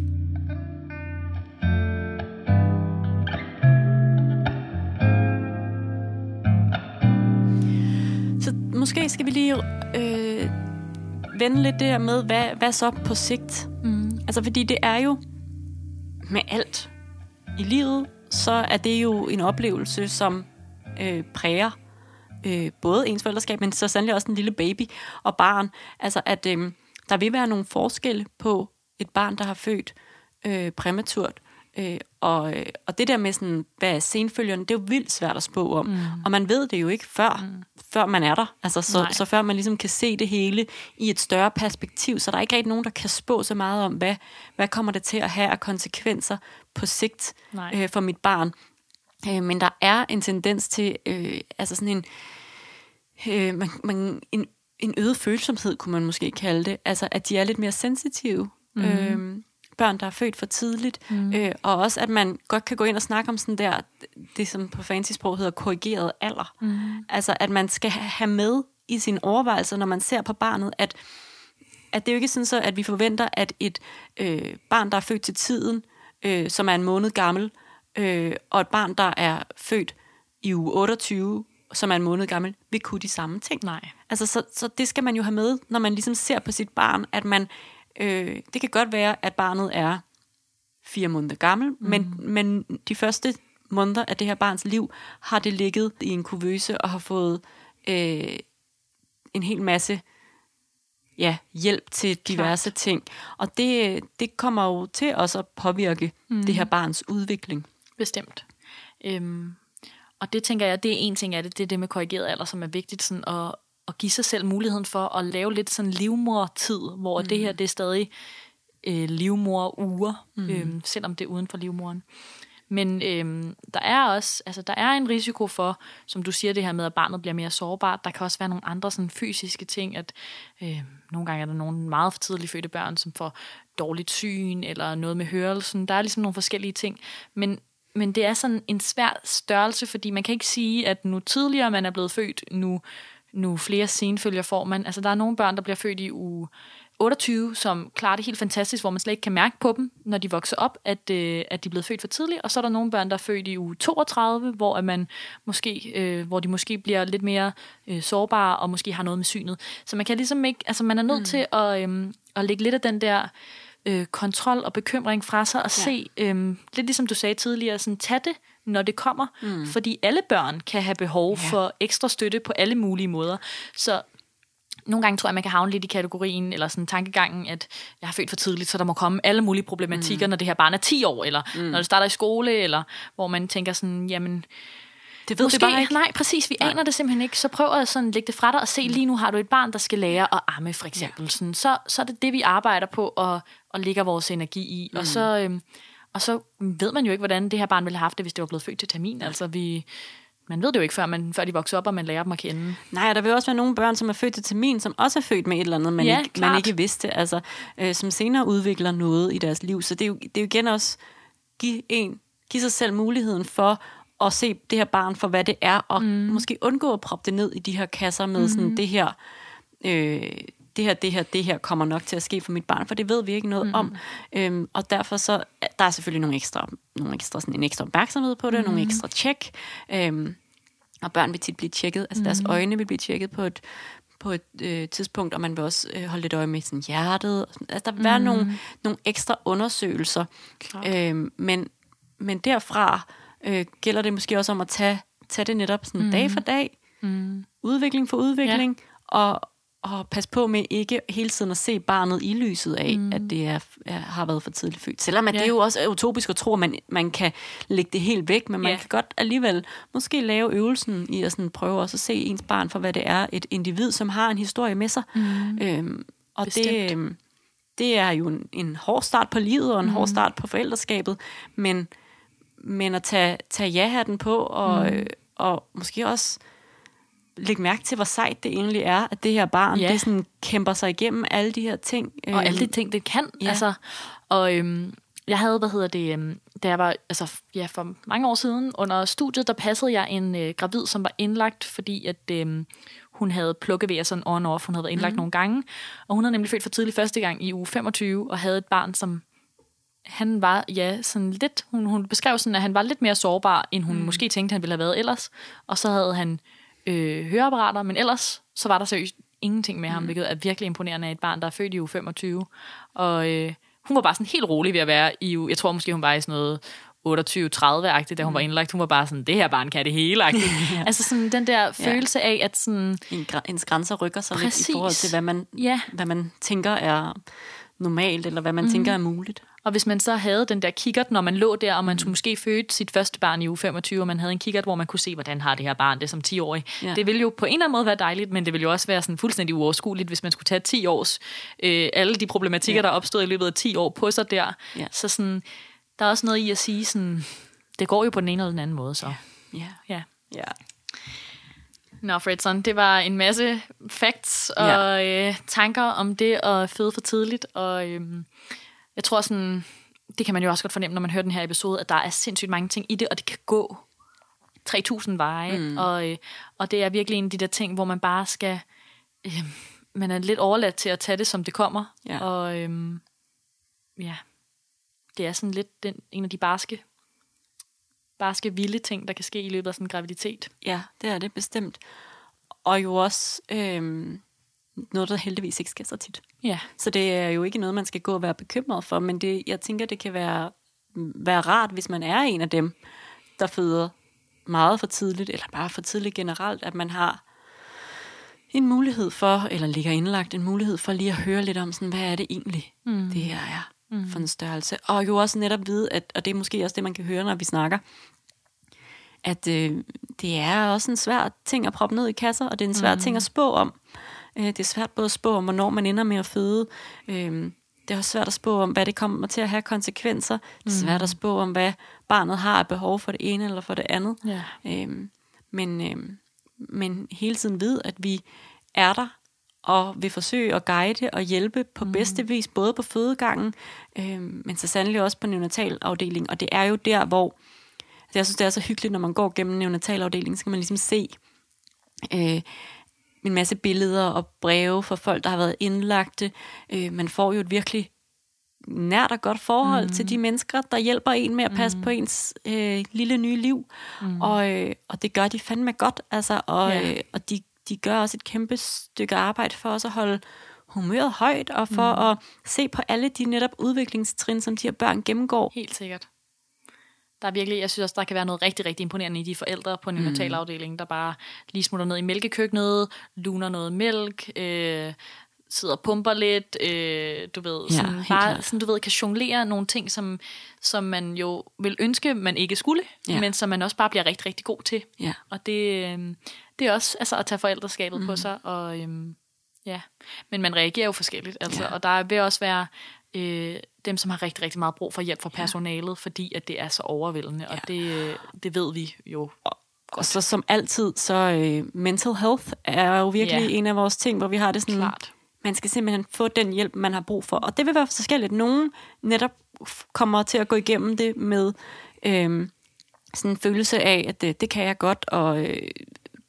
Måske skal vi lige øh, vende lidt det her med, hvad, hvad så på sigt? Mm. Altså, fordi det er jo med alt i livet, så er det jo en oplevelse, som øh, præger øh, både ens forældreskab, men så sandelig også en lille baby og barn. Altså, at øh, der vil være nogle forskelle på et barn, der har født øh, præmaturt, øh, og, øh, og det der med sådan, hvad er senfølgerne, det er jo vildt svært at spå om. Mm. Og man ved det jo ikke før, mm. før man er der. Altså, så, Nej. så før man ligesom kan se det hele i et større perspektiv, så der er ikke rigtig nogen, der kan spå så meget om, hvad, hvad kommer det til at have af konsekvenser på sigt Nej. øh, for mit barn. Øh, men der er en tendens til, øh, altså sådan en, øh, man, man, en, en øget følsomhed, kunne man måske kalde det. Altså, at de er lidt mere sensitive. Mm. Øh, børn, der er født for tidligt. Mm. Øh, og også, at man godt kan gå ind og snakke om sådan der, det som på fancy sprog hedder korrigeret alder. Mm. Altså, at man skal ha- have med i sine overvejelser, når man ser på barnet, at at det er jo ikke sådan så, at vi forventer, at et øh, barn, der er født til tiden, øh, som er en måned gammel, øh, og et barn, der er født i uge 28, som er en måned gammel, vil kunne de samme ting. Nej. Altså, så, så det skal man jo have med, når man ligesom ser på sit barn, at man, øh, det kan godt være, at barnet er fire måneder gammel, mm. men, men de første måneder af det her barns liv, har det ligget i en kuvøse og har fået øh, en hel masse ja, hjælp til diverse Klart. ting. Og det, det kommer jo til også at påvirke mm. det her barns udvikling. Bestemt. Øhm, og det tænker jeg, det er en ting af det, det er det med korrigeret alder, som er vigtigt sådan at, at give sig selv muligheden for at lave lidt sådan livmor-tid, hvor mm. det her, det er stadig øh, livmor-uger, mm. øhm, selvom det er uden for livmoren. Men øhm, der er også, altså der er en risiko for, som du siger, det her med, at barnet bliver mere sårbart. Der kan også være nogle andre sådan fysiske ting, at øh, nogle gange er der nogle meget for tidligt fødte børn, som får dårligt syn, eller noget med hørelsen. Der er ligesom nogle forskellige ting. Men, men det er sådan en svær størrelse, fordi man kan ikke sige, at nu tidligere man er blevet født, nu, nu flere senfølger får man. Altså der er nogle børn, der bliver født i uge 28, som klarer det helt fantastisk, hvor man slet ikke kan mærke på dem, når de vokser op, at, øh, at de er blevet født for tidligt. Og så er der nogle børn, der er født i uge 32, hvor, at man måske, øh, hvor de måske bliver lidt mere øh, sårbare, og måske har noget med synet. Så man kan ligesom ikke, altså man er nødt mm. til at, øh, at lægge lidt af den der øh, kontrol og bekymring fra sig, og ja. se, øh, lidt ligesom du sagde tidligere, sådan, tag det, når det kommer. Mm. Fordi alle børn kan have behov ja. for ekstra støtte på alle mulige måder. Så nogle gange tror jeg, man kan havne lidt i kategorien, eller sådan tankegangen, at jeg har født for tidligt, så der må komme alle mulige problematikker, mm. når det her barn er 10 år, eller mm. når det starter i skole, eller hvor man tænker sådan, jamen, det ved måske, vi bare ikke. Nej, præcis, vi nej. aner det simpelthen ikke. Så prøv at sådan lægge det fra dig og se, lige nu har du et barn, der skal lære at amme, for eksempel. Ja. Sådan, så, så er det det, vi arbejder på, og, og lægger vores energi i. Mm. Og, så, øhm, og så ved man jo ikke, hvordan det her barn ville have haft det, hvis det var blevet født til termin. Altså, vi, man ved det jo ikke, før, man, før de vokser op, og man lærer dem at kende. Nej, der vil også være nogle børn, som er født til termin, som også er født med et eller andet, man, Ja, ikke, klart. man ikke vidste, altså, øh, som senere udvikler noget i deres liv. Så det er jo, det er jo igen også give, en, give sig selv muligheden for at se det her barn for, hvad det er, og mm. måske undgå at proppe det ned i de her kasser med mm. sådan, det her... Øh, det her, det her, det her kommer nok til at ske for mit barn, for det ved vi ikke noget mm. om. Øhm, og derfor så, der er selvfølgelig nogle ekstra, nogle ekstra sådan en ekstra opmærksomhed på det, mm. nogle ekstra tjek. Øhm, og børn vil tit blive tjekket, altså mm. deres øjne vil blive tjekket på et, på et øh, tidspunkt, og man vil også øh, holde lidt øje med sådan hjertet. Altså, der vil være nogle, nogle ekstra undersøgelser. Klart. Øhm, men, men derfra øh, gælder det måske også om at tage, tage det netop sådan mm. dag for dag, mm. udvikling for udvikling, ja. og, og passe på med ikke hele tiden at se barnet i lyset af, mm. at det er, er, har været for tidligt født. Selvom at ja. det jo også er utopisk at tro, at man, man kan lægge det helt væk, men man ja. kan godt alligevel måske lave øvelsen i at sådan prøve også at se ens barn for, hvad det er, et individ, som har en historie med sig. Mm. Øhm, og Bestemt. det, øhm, det er jo en, en hård start på livet, og en mm. hård start på forældreskabet, men, men at tage, tage ja-hatten på, og, mm. øh, og måske også lægge mærke til, hvor sejt det egentlig er, at det her barn, ja. det sådan kæmper sig igennem alle de her ting. Og alle de ting, det kan. Ja. Altså, og øhm, jeg havde, hvad hedder det, øhm, da jeg var, altså ja, for mange år siden, under studiet, der passede jeg en øh, gravid, som var indlagt, fordi at øhm, hun havde plukkevejer sådan on off, hun havde været indlagt mm. nogle gange, og hun havde nemlig født for tidligt første gang i uge 25, og havde et barn, som han var, ja, sådan lidt, hun, hun beskrev sådan, at han var lidt mere sårbar, end hun mm. måske tænkte, han ville have været ellers, og så havde han øh, høreapparater, men ellers så var der seriøst ingenting med mm. ham, hvilket er virkelig imponerende af et barn, der er født i uge 25. Og øh, hun var bare sådan helt rolig ved at være i uge, jeg tror måske hun var i sådan noget 28-30-agtigt, da hun mm. var indlagt. Hun var bare sådan, det her barn kan det hele ja. Altså sådan den der følelse ja. af, at sådan... En, ens grænser rykker sig Præcis. lidt i forhold til, hvad man, ja. hvad man tænker er normalt, eller hvad man mm. tænker er muligt. Og hvis man så havde den der kikkert, når man lå der, og man mm. måske fødte sit første barn i uge 25, og man havde en kikkert, hvor man kunne se, hvordan har det her barn det som 10-årig. Ja. Det ville jo på en eller anden måde være dejligt, men det ville jo også være sådan fuldstændig uoverskueligt, hvis man skulle tage 10 års, øh, alle de problematikker, ja. der opstod i løbet af 10 år på sig der. Ja. Så sådan, der er også noget i at sige sådan, det går jo på den ene eller den anden måde så. Ja. Ja. ja. ja. Nå, Fredson, det var en masse facts og ja. øh, tanker om det at føde for tidligt, og øh, jeg tror sådan, det kan man jo også godt fornemme, når man hører den her episode, at der er sindssygt mange ting i det, og det kan gå 3.000 veje, mm. og, øh, og det er virkelig en af de der ting, hvor man bare skal, øh, man er lidt overladt til at tage det, som det kommer, ja. og øh, ja, det er sådan lidt den, en af de barske, barske vilde ting, der kan ske i løbet af sådan en graviditet. Ja, det er det bestemt. Og jo også øh, noget, der heldigvis ikke sker så tit. Ja. Så det er jo ikke noget, man skal gå og være bekymret for, men det, jeg tænker, det kan være, være rart, hvis man er en af dem, der føder meget for tidligt, eller bare for tidligt generelt, at man har en mulighed for, eller ligger indlagt en mulighed for lige at høre lidt om, sådan, hvad er det egentlig, mm. det her er mm. for en størrelse. Og jo også netop vide, at, og det er måske også det, man kan høre, når vi snakker, at øh, det er også en svær ting at proppe ned i kasser, og det er en svær mm. ting at spå om. Øh, det er svært både at spå om, hvornår man ender med at føde. Øh, det er også svært at spå om, hvad det kommer til at have konsekvenser. Det er svært at spå om, hvad barnet har af behov for det ene eller for det andet. Ja. Øh, men, øh, men hele tiden ved, at vi er der og vil forsøge at guide og hjælpe på mm. bedste vis, både på fødegangen, øh, men så sandelig også på neonatalafdelingen. Og det er jo der, hvor jeg synes, det er så hyggeligt, når man går gennem neonatalafdelingen, så kan man ligesom se øh, en masse billeder og breve fra folk, der har været indlagte. Øh, man får jo et virkelig nært og godt forhold mm. til de mennesker, der hjælper en med at passe mm. på ens øh, lille nye liv. Mm. Og, øh, og det gør de fandme godt, altså, og, ja. øh, og de, de gør også et kæmpe stykke arbejde for os at holde humøret højt, og for mm. at se på alle de netop udviklingstrin, som de her børn gennemgår. Helt sikkert. Der er virkelig, jeg synes også, der kan være noget rigtig, rigtig imponerende i de forældre på neonatalafdelingen, der bare lige smutter ned i mælkekøkkenet, luner noget mælk, øh, sidder og pumper lidt, øh, du ved, ja, sådan, bare, sådan, du ved, kan jonglere nogle ting, som, som man jo vil ønske, man ikke skulle, ja. men som man også bare bliver rigtig, rigtig god til. Ja. Og det, øh, det er også altså, at tage forældreskabet mm. på sig, og øh, ja, men man reagerer jo forskelligt, altså, ja. og der vil også være øh, dem, som har rigtig, rigtig meget brug for hjælp fra personalet, ja. fordi at det er så overvældende, ja. og det, det ved vi jo og, og så som altid, så uh, mental health er jo virkelig ja. en af vores ting, hvor vi har det sådan, Klart. man skal simpelthen få den hjælp, man har brug for. Og det vil være forskelligt. Nogen netop kommer til at gå igennem det med øh, sådan en følelse af, at det, det kan jeg godt, og øh,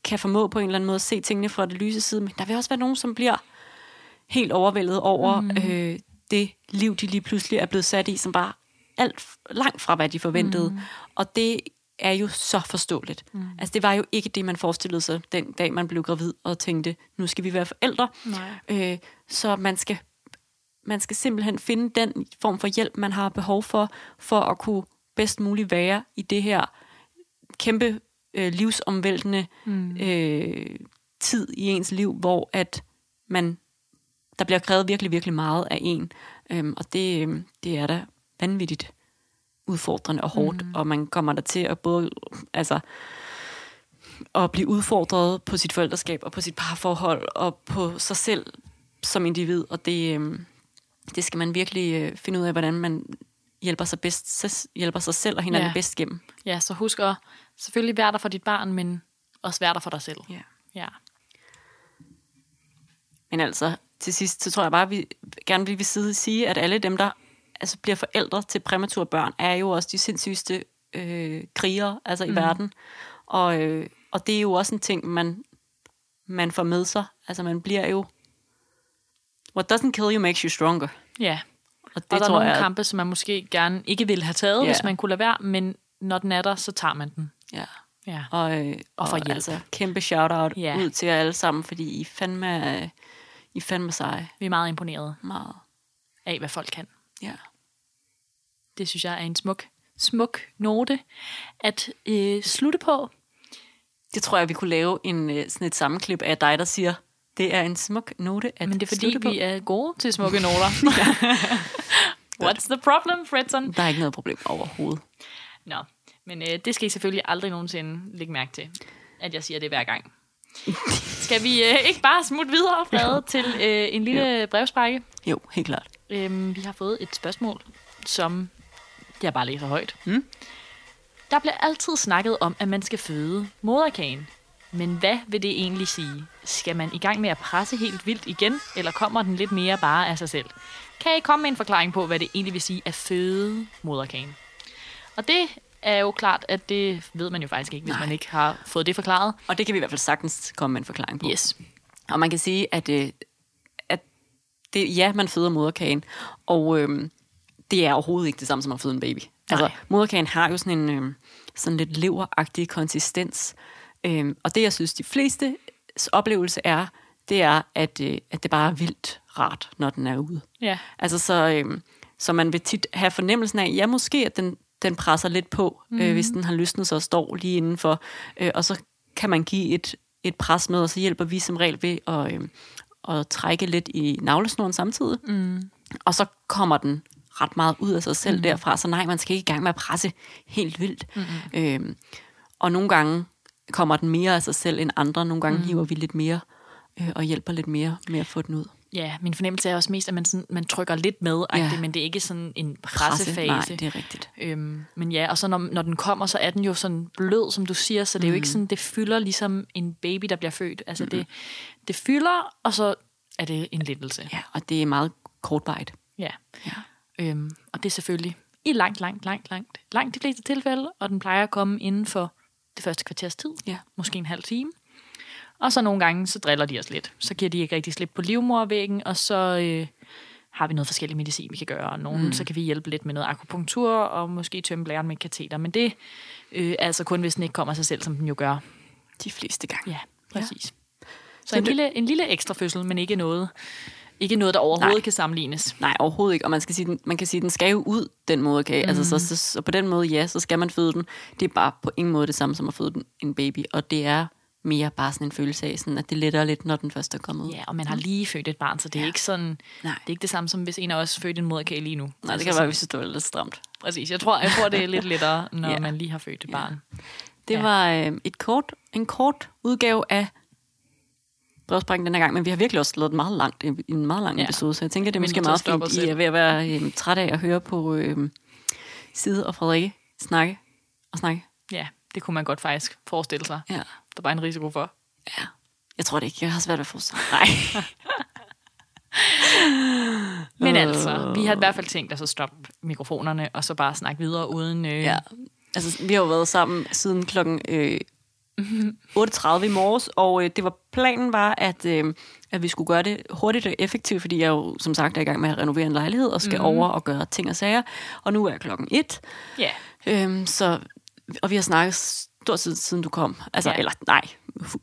kan formå på en eller anden måde at se tingene fra det lyse side. Men der vil også være nogen, som bliver helt overvældet over mm. øh, det liv, de lige pludselig er blevet sat i, som var alt langt fra, hvad de forventede. Mm. Og det er jo så forståeligt. Mm. Altså, det var jo ikke det, man forestillede sig den dag, man blev gravid og tænkte, nu skal vi være forældre. Øh, så man skal, man skal simpelthen finde den form for hjælp, man har behov for, for at kunne bedst muligt være i det her kæmpe øh, livsomvæltende mm. øh, tid i ens liv, hvor at man der bliver krævet virkelig, virkelig meget af en. Øhm, og det, øhm, det er da vanvittigt udfordrende og hårdt, mm. og man kommer der til at både altså, at blive udfordret på sit forældreskab og på sit parforhold og på sig selv som individ, og det, øhm, det skal man virkelig øh, finde ud af, hvordan man hjælper sig, bedst, hjælper sig selv og hinanden ja. bedst gennem. Ja, så husk at selvfølgelig være der for dit barn, men også være der for dig selv. Ja. ja. Men altså, til sidst, så tror jeg bare, at vi gerne vil sige, sige, at alle dem, der altså, bliver forældre til præmature børn, er jo også de sindssygeste øh, krigere altså, mm. i verden. Og, øh, og det er jo også en ting, man, man får med sig. Altså man bliver jo... What doesn't kill you makes you stronger. Ja, og, det og der tror er nogle jeg, kampe, som man måske gerne ikke ville have taget, ja. hvis man kunne lade være, men når den er der, så tager man den. Ja. ja. Og, øh, og, og altså, kæmpe shout-out ja. ud til jer alle sammen, fordi I fandme, øh, I fandme seje. Vi er meget imponeret. Meget. Af, hvad folk kan. Ja. Det synes jeg er en smuk, smuk note at øh, slutte på. Det tror jeg, vi kunne lave en, øh, sådan et sammenklip af dig, der siger, det er en smuk note at Men det er fordi, vi er gode til smukke noter. What's the problem, Fredson? Der er ikke noget problem overhovedet. Nå, men øh, det skal I selvfølgelig aldrig nogensinde lægge mærke til, at jeg siger det hver gang. skal vi øh, ikke bare smutte videre, Frede, til øh, en lille jo. brevsprække? Jo, helt klart. Øhm, vi har fået et spørgsmål, som jeg bare læser højt. Mm? Der bliver altid snakket om, at man skal føde moderkagen. Men hvad vil det egentlig sige? Skal man i gang med at presse helt vildt igen, eller kommer den lidt mere bare af sig selv? Kan I komme med en forklaring på, hvad det egentlig vil sige at føde moderkagen? Og det er jo klart, at det ved man jo faktisk ikke, hvis Nej. man ikke har fået det forklaret. Og det kan vi i hvert fald sagtens komme med en forklaring på. Yes. Og man kan sige, at, øh, at det, ja, man føder moderkagen, og øh, det er overhovedet ikke det samme som at føde en baby. Altså, moderkagen har jo sådan en øh, sådan lidt leveragtig konsistens, øh, og det, jeg synes, de fleste oplevelse er, det er, at, øh, at det bare er vildt rart, når den er ude. Ja. Altså, så, øh, så man vil tit have fornemmelsen af, ja, måske, at den, den presser lidt på, mm. øh, hvis den har lysnet sig og står lige indenfor. Øh, og så kan man give et, et pres med, og så hjælper vi som regel ved at, øh, at trække lidt i navlesnoren samtidig. Mm. Og så kommer den ret meget ud af sig selv mm. derfra, så nej, man skal ikke i gang med at presse helt vildt. Mm. Øh, og nogle gange kommer den mere af sig selv end andre. Nogle gange mm. hiver vi lidt mere øh, og hjælper lidt mere med at få den ud. Ja, min fornemmelse er også mest, at man, sådan, man trykker lidt med, ja. men det er ikke sådan en pressefase. Presse, nej, det er rigtigt. Øhm, men ja, og så når, når den kommer, så er den jo sådan blød, som du siger, så det er jo ikke mm. sådan, det fylder ligesom en baby, der bliver født. Altså mm. det, det fylder, og så er det en lettelse. Ja, og det er meget kortvarigt. Ja. ja. Øhm, og det er selvfølgelig i langt, langt, langt, langt, langt de fleste tilfælde, og den plejer at komme inden for det første kvarters tid, ja. måske en halv time. Og så nogle gange, så driller de os lidt. Så giver de ikke rigtig slip på livmorvæggen, og så øh, har vi noget forskellige medicin, vi kan gøre. Og nogen, mm. så kan vi hjælpe lidt med noget akupunktur, og måske tømme blæren med kateter. Men det øh, er altså kun, hvis den ikke kommer sig selv, som den jo gør. De fleste gange. Ja, præcis. Ja. Så, så en, det... lille, en lille ekstra fødsel, men ikke noget, ikke noget, der overhovedet Nej. kan sammenlignes. Nej, overhovedet ikke. Og man, skal sige, den, man kan sige, at den skal jo ud, den moderkage. Mm. Altså, så, så, så, på den måde, ja, så skal man føde den. Det er bare på ingen måde det samme som at føde den, en baby. Og det er mere bare sådan en følelse af, sådan, at det letter lidt, når den først er kommet. Ja, og man har lige født et barn, så det er ja. ikke sådan, Nej. det er ikke det samme som hvis en af os født en moderkage lige nu. Nej, det kan være, hvis det er lidt stramt. Præcis, jeg tror, jeg tror det er lidt lettere, når ja. man lige har født et barn. Det ja. var øh, et kort, en kort udgave af brevsprækken den her gang, men vi har virkelig også lavet meget langt, en meget lang ja. episode, så jeg tænker, det er måske meget fint, I er ved at være øh, træt af at høre på øh, Side og Frederikke snakke og snakke. Ja, det kunne man godt faktisk forestille sig. Ja. Der var en risiko for. Ja, jeg tror det ikke. Jeg har svært ved at forstå. Nej. Men altså, vi har i hvert fald tænkt os at stoppe mikrofonerne, og så bare snakke videre uden... Øh... Ja, altså vi har jo været sammen siden klokken øh, 8.30 i morges, og øh, det var planen var, at, øh, at vi skulle gøre det hurtigt og effektivt, fordi jeg jo som sagt er i gang med at renovere en lejlighed, og skal mm. over og gøre ting og sager, og nu er klokken 1. Ja. Yeah. Øhm, så, og vi har snakket stort set siden du kom. Altså, ja. eller nej,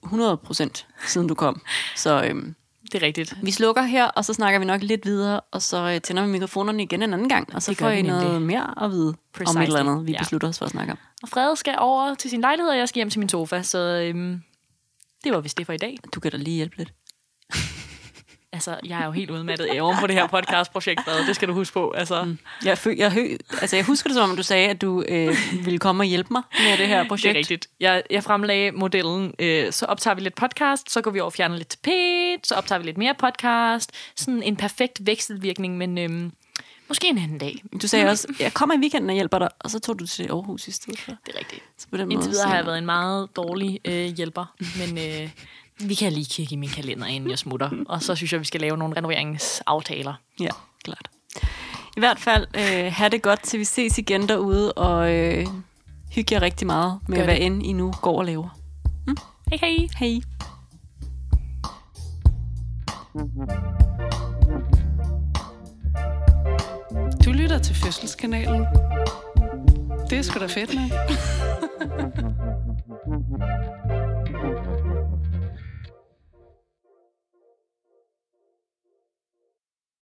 100 procent siden du kom. Så, øhm, Det er rigtigt. Vi slukker her, og så snakker vi nok lidt videre, og så øh, tænder vi mikrofonerne igen en anden gang, og så får vi I noget mere at vide om Precisely. et eller andet, vi Ja. beslutter os for at snakke om. Og Frede skal over til sin lejlighed, og jeg skal hjem til min sofa, så øhm, det var vist det for i dag. Du kan da lige hjælpe lidt. Altså, jeg er jo helt udmattet i oven på det her podcastprojekt, Frede. Det skal du huske på. Altså, mm. Jeg, fø, jeg, hø, altså, jeg husker det som om, du sagde, at du øh, ville komme og hjælpe mig med det her projekt. Det er rigtigt. Jeg, jeg fremlagde modellen, øh, så optager vi lidt podcast, så går vi over og fjerner lidt tapet, så optager vi lidt mere podcast. Sådan en perfekt vekselvirkning, men øhm, måske en anden dag. Du sagde også, jeg kommer i weekenden og hjælper dig, og så tog du til Aarhus i stedet for. Det er rigtigt. Så på den Indtil måde, videre så- har jeg været en meget dårlig øh, hjælper, men øh, vi kan lige kigge i min kalender, inden jeg smutter. Og så synes jeg, vi skal lave nogle renoveringsaftaler. Ja, klart. I hvert fald, øh, have det godt, til vi ses igen derude, og øh, hygge jer rigtig meget med, Gør hvad det. end I nu går og laver. Hej hej! Hej. Du lytter til Fødselskanalen. Det er sgu da fedt nok.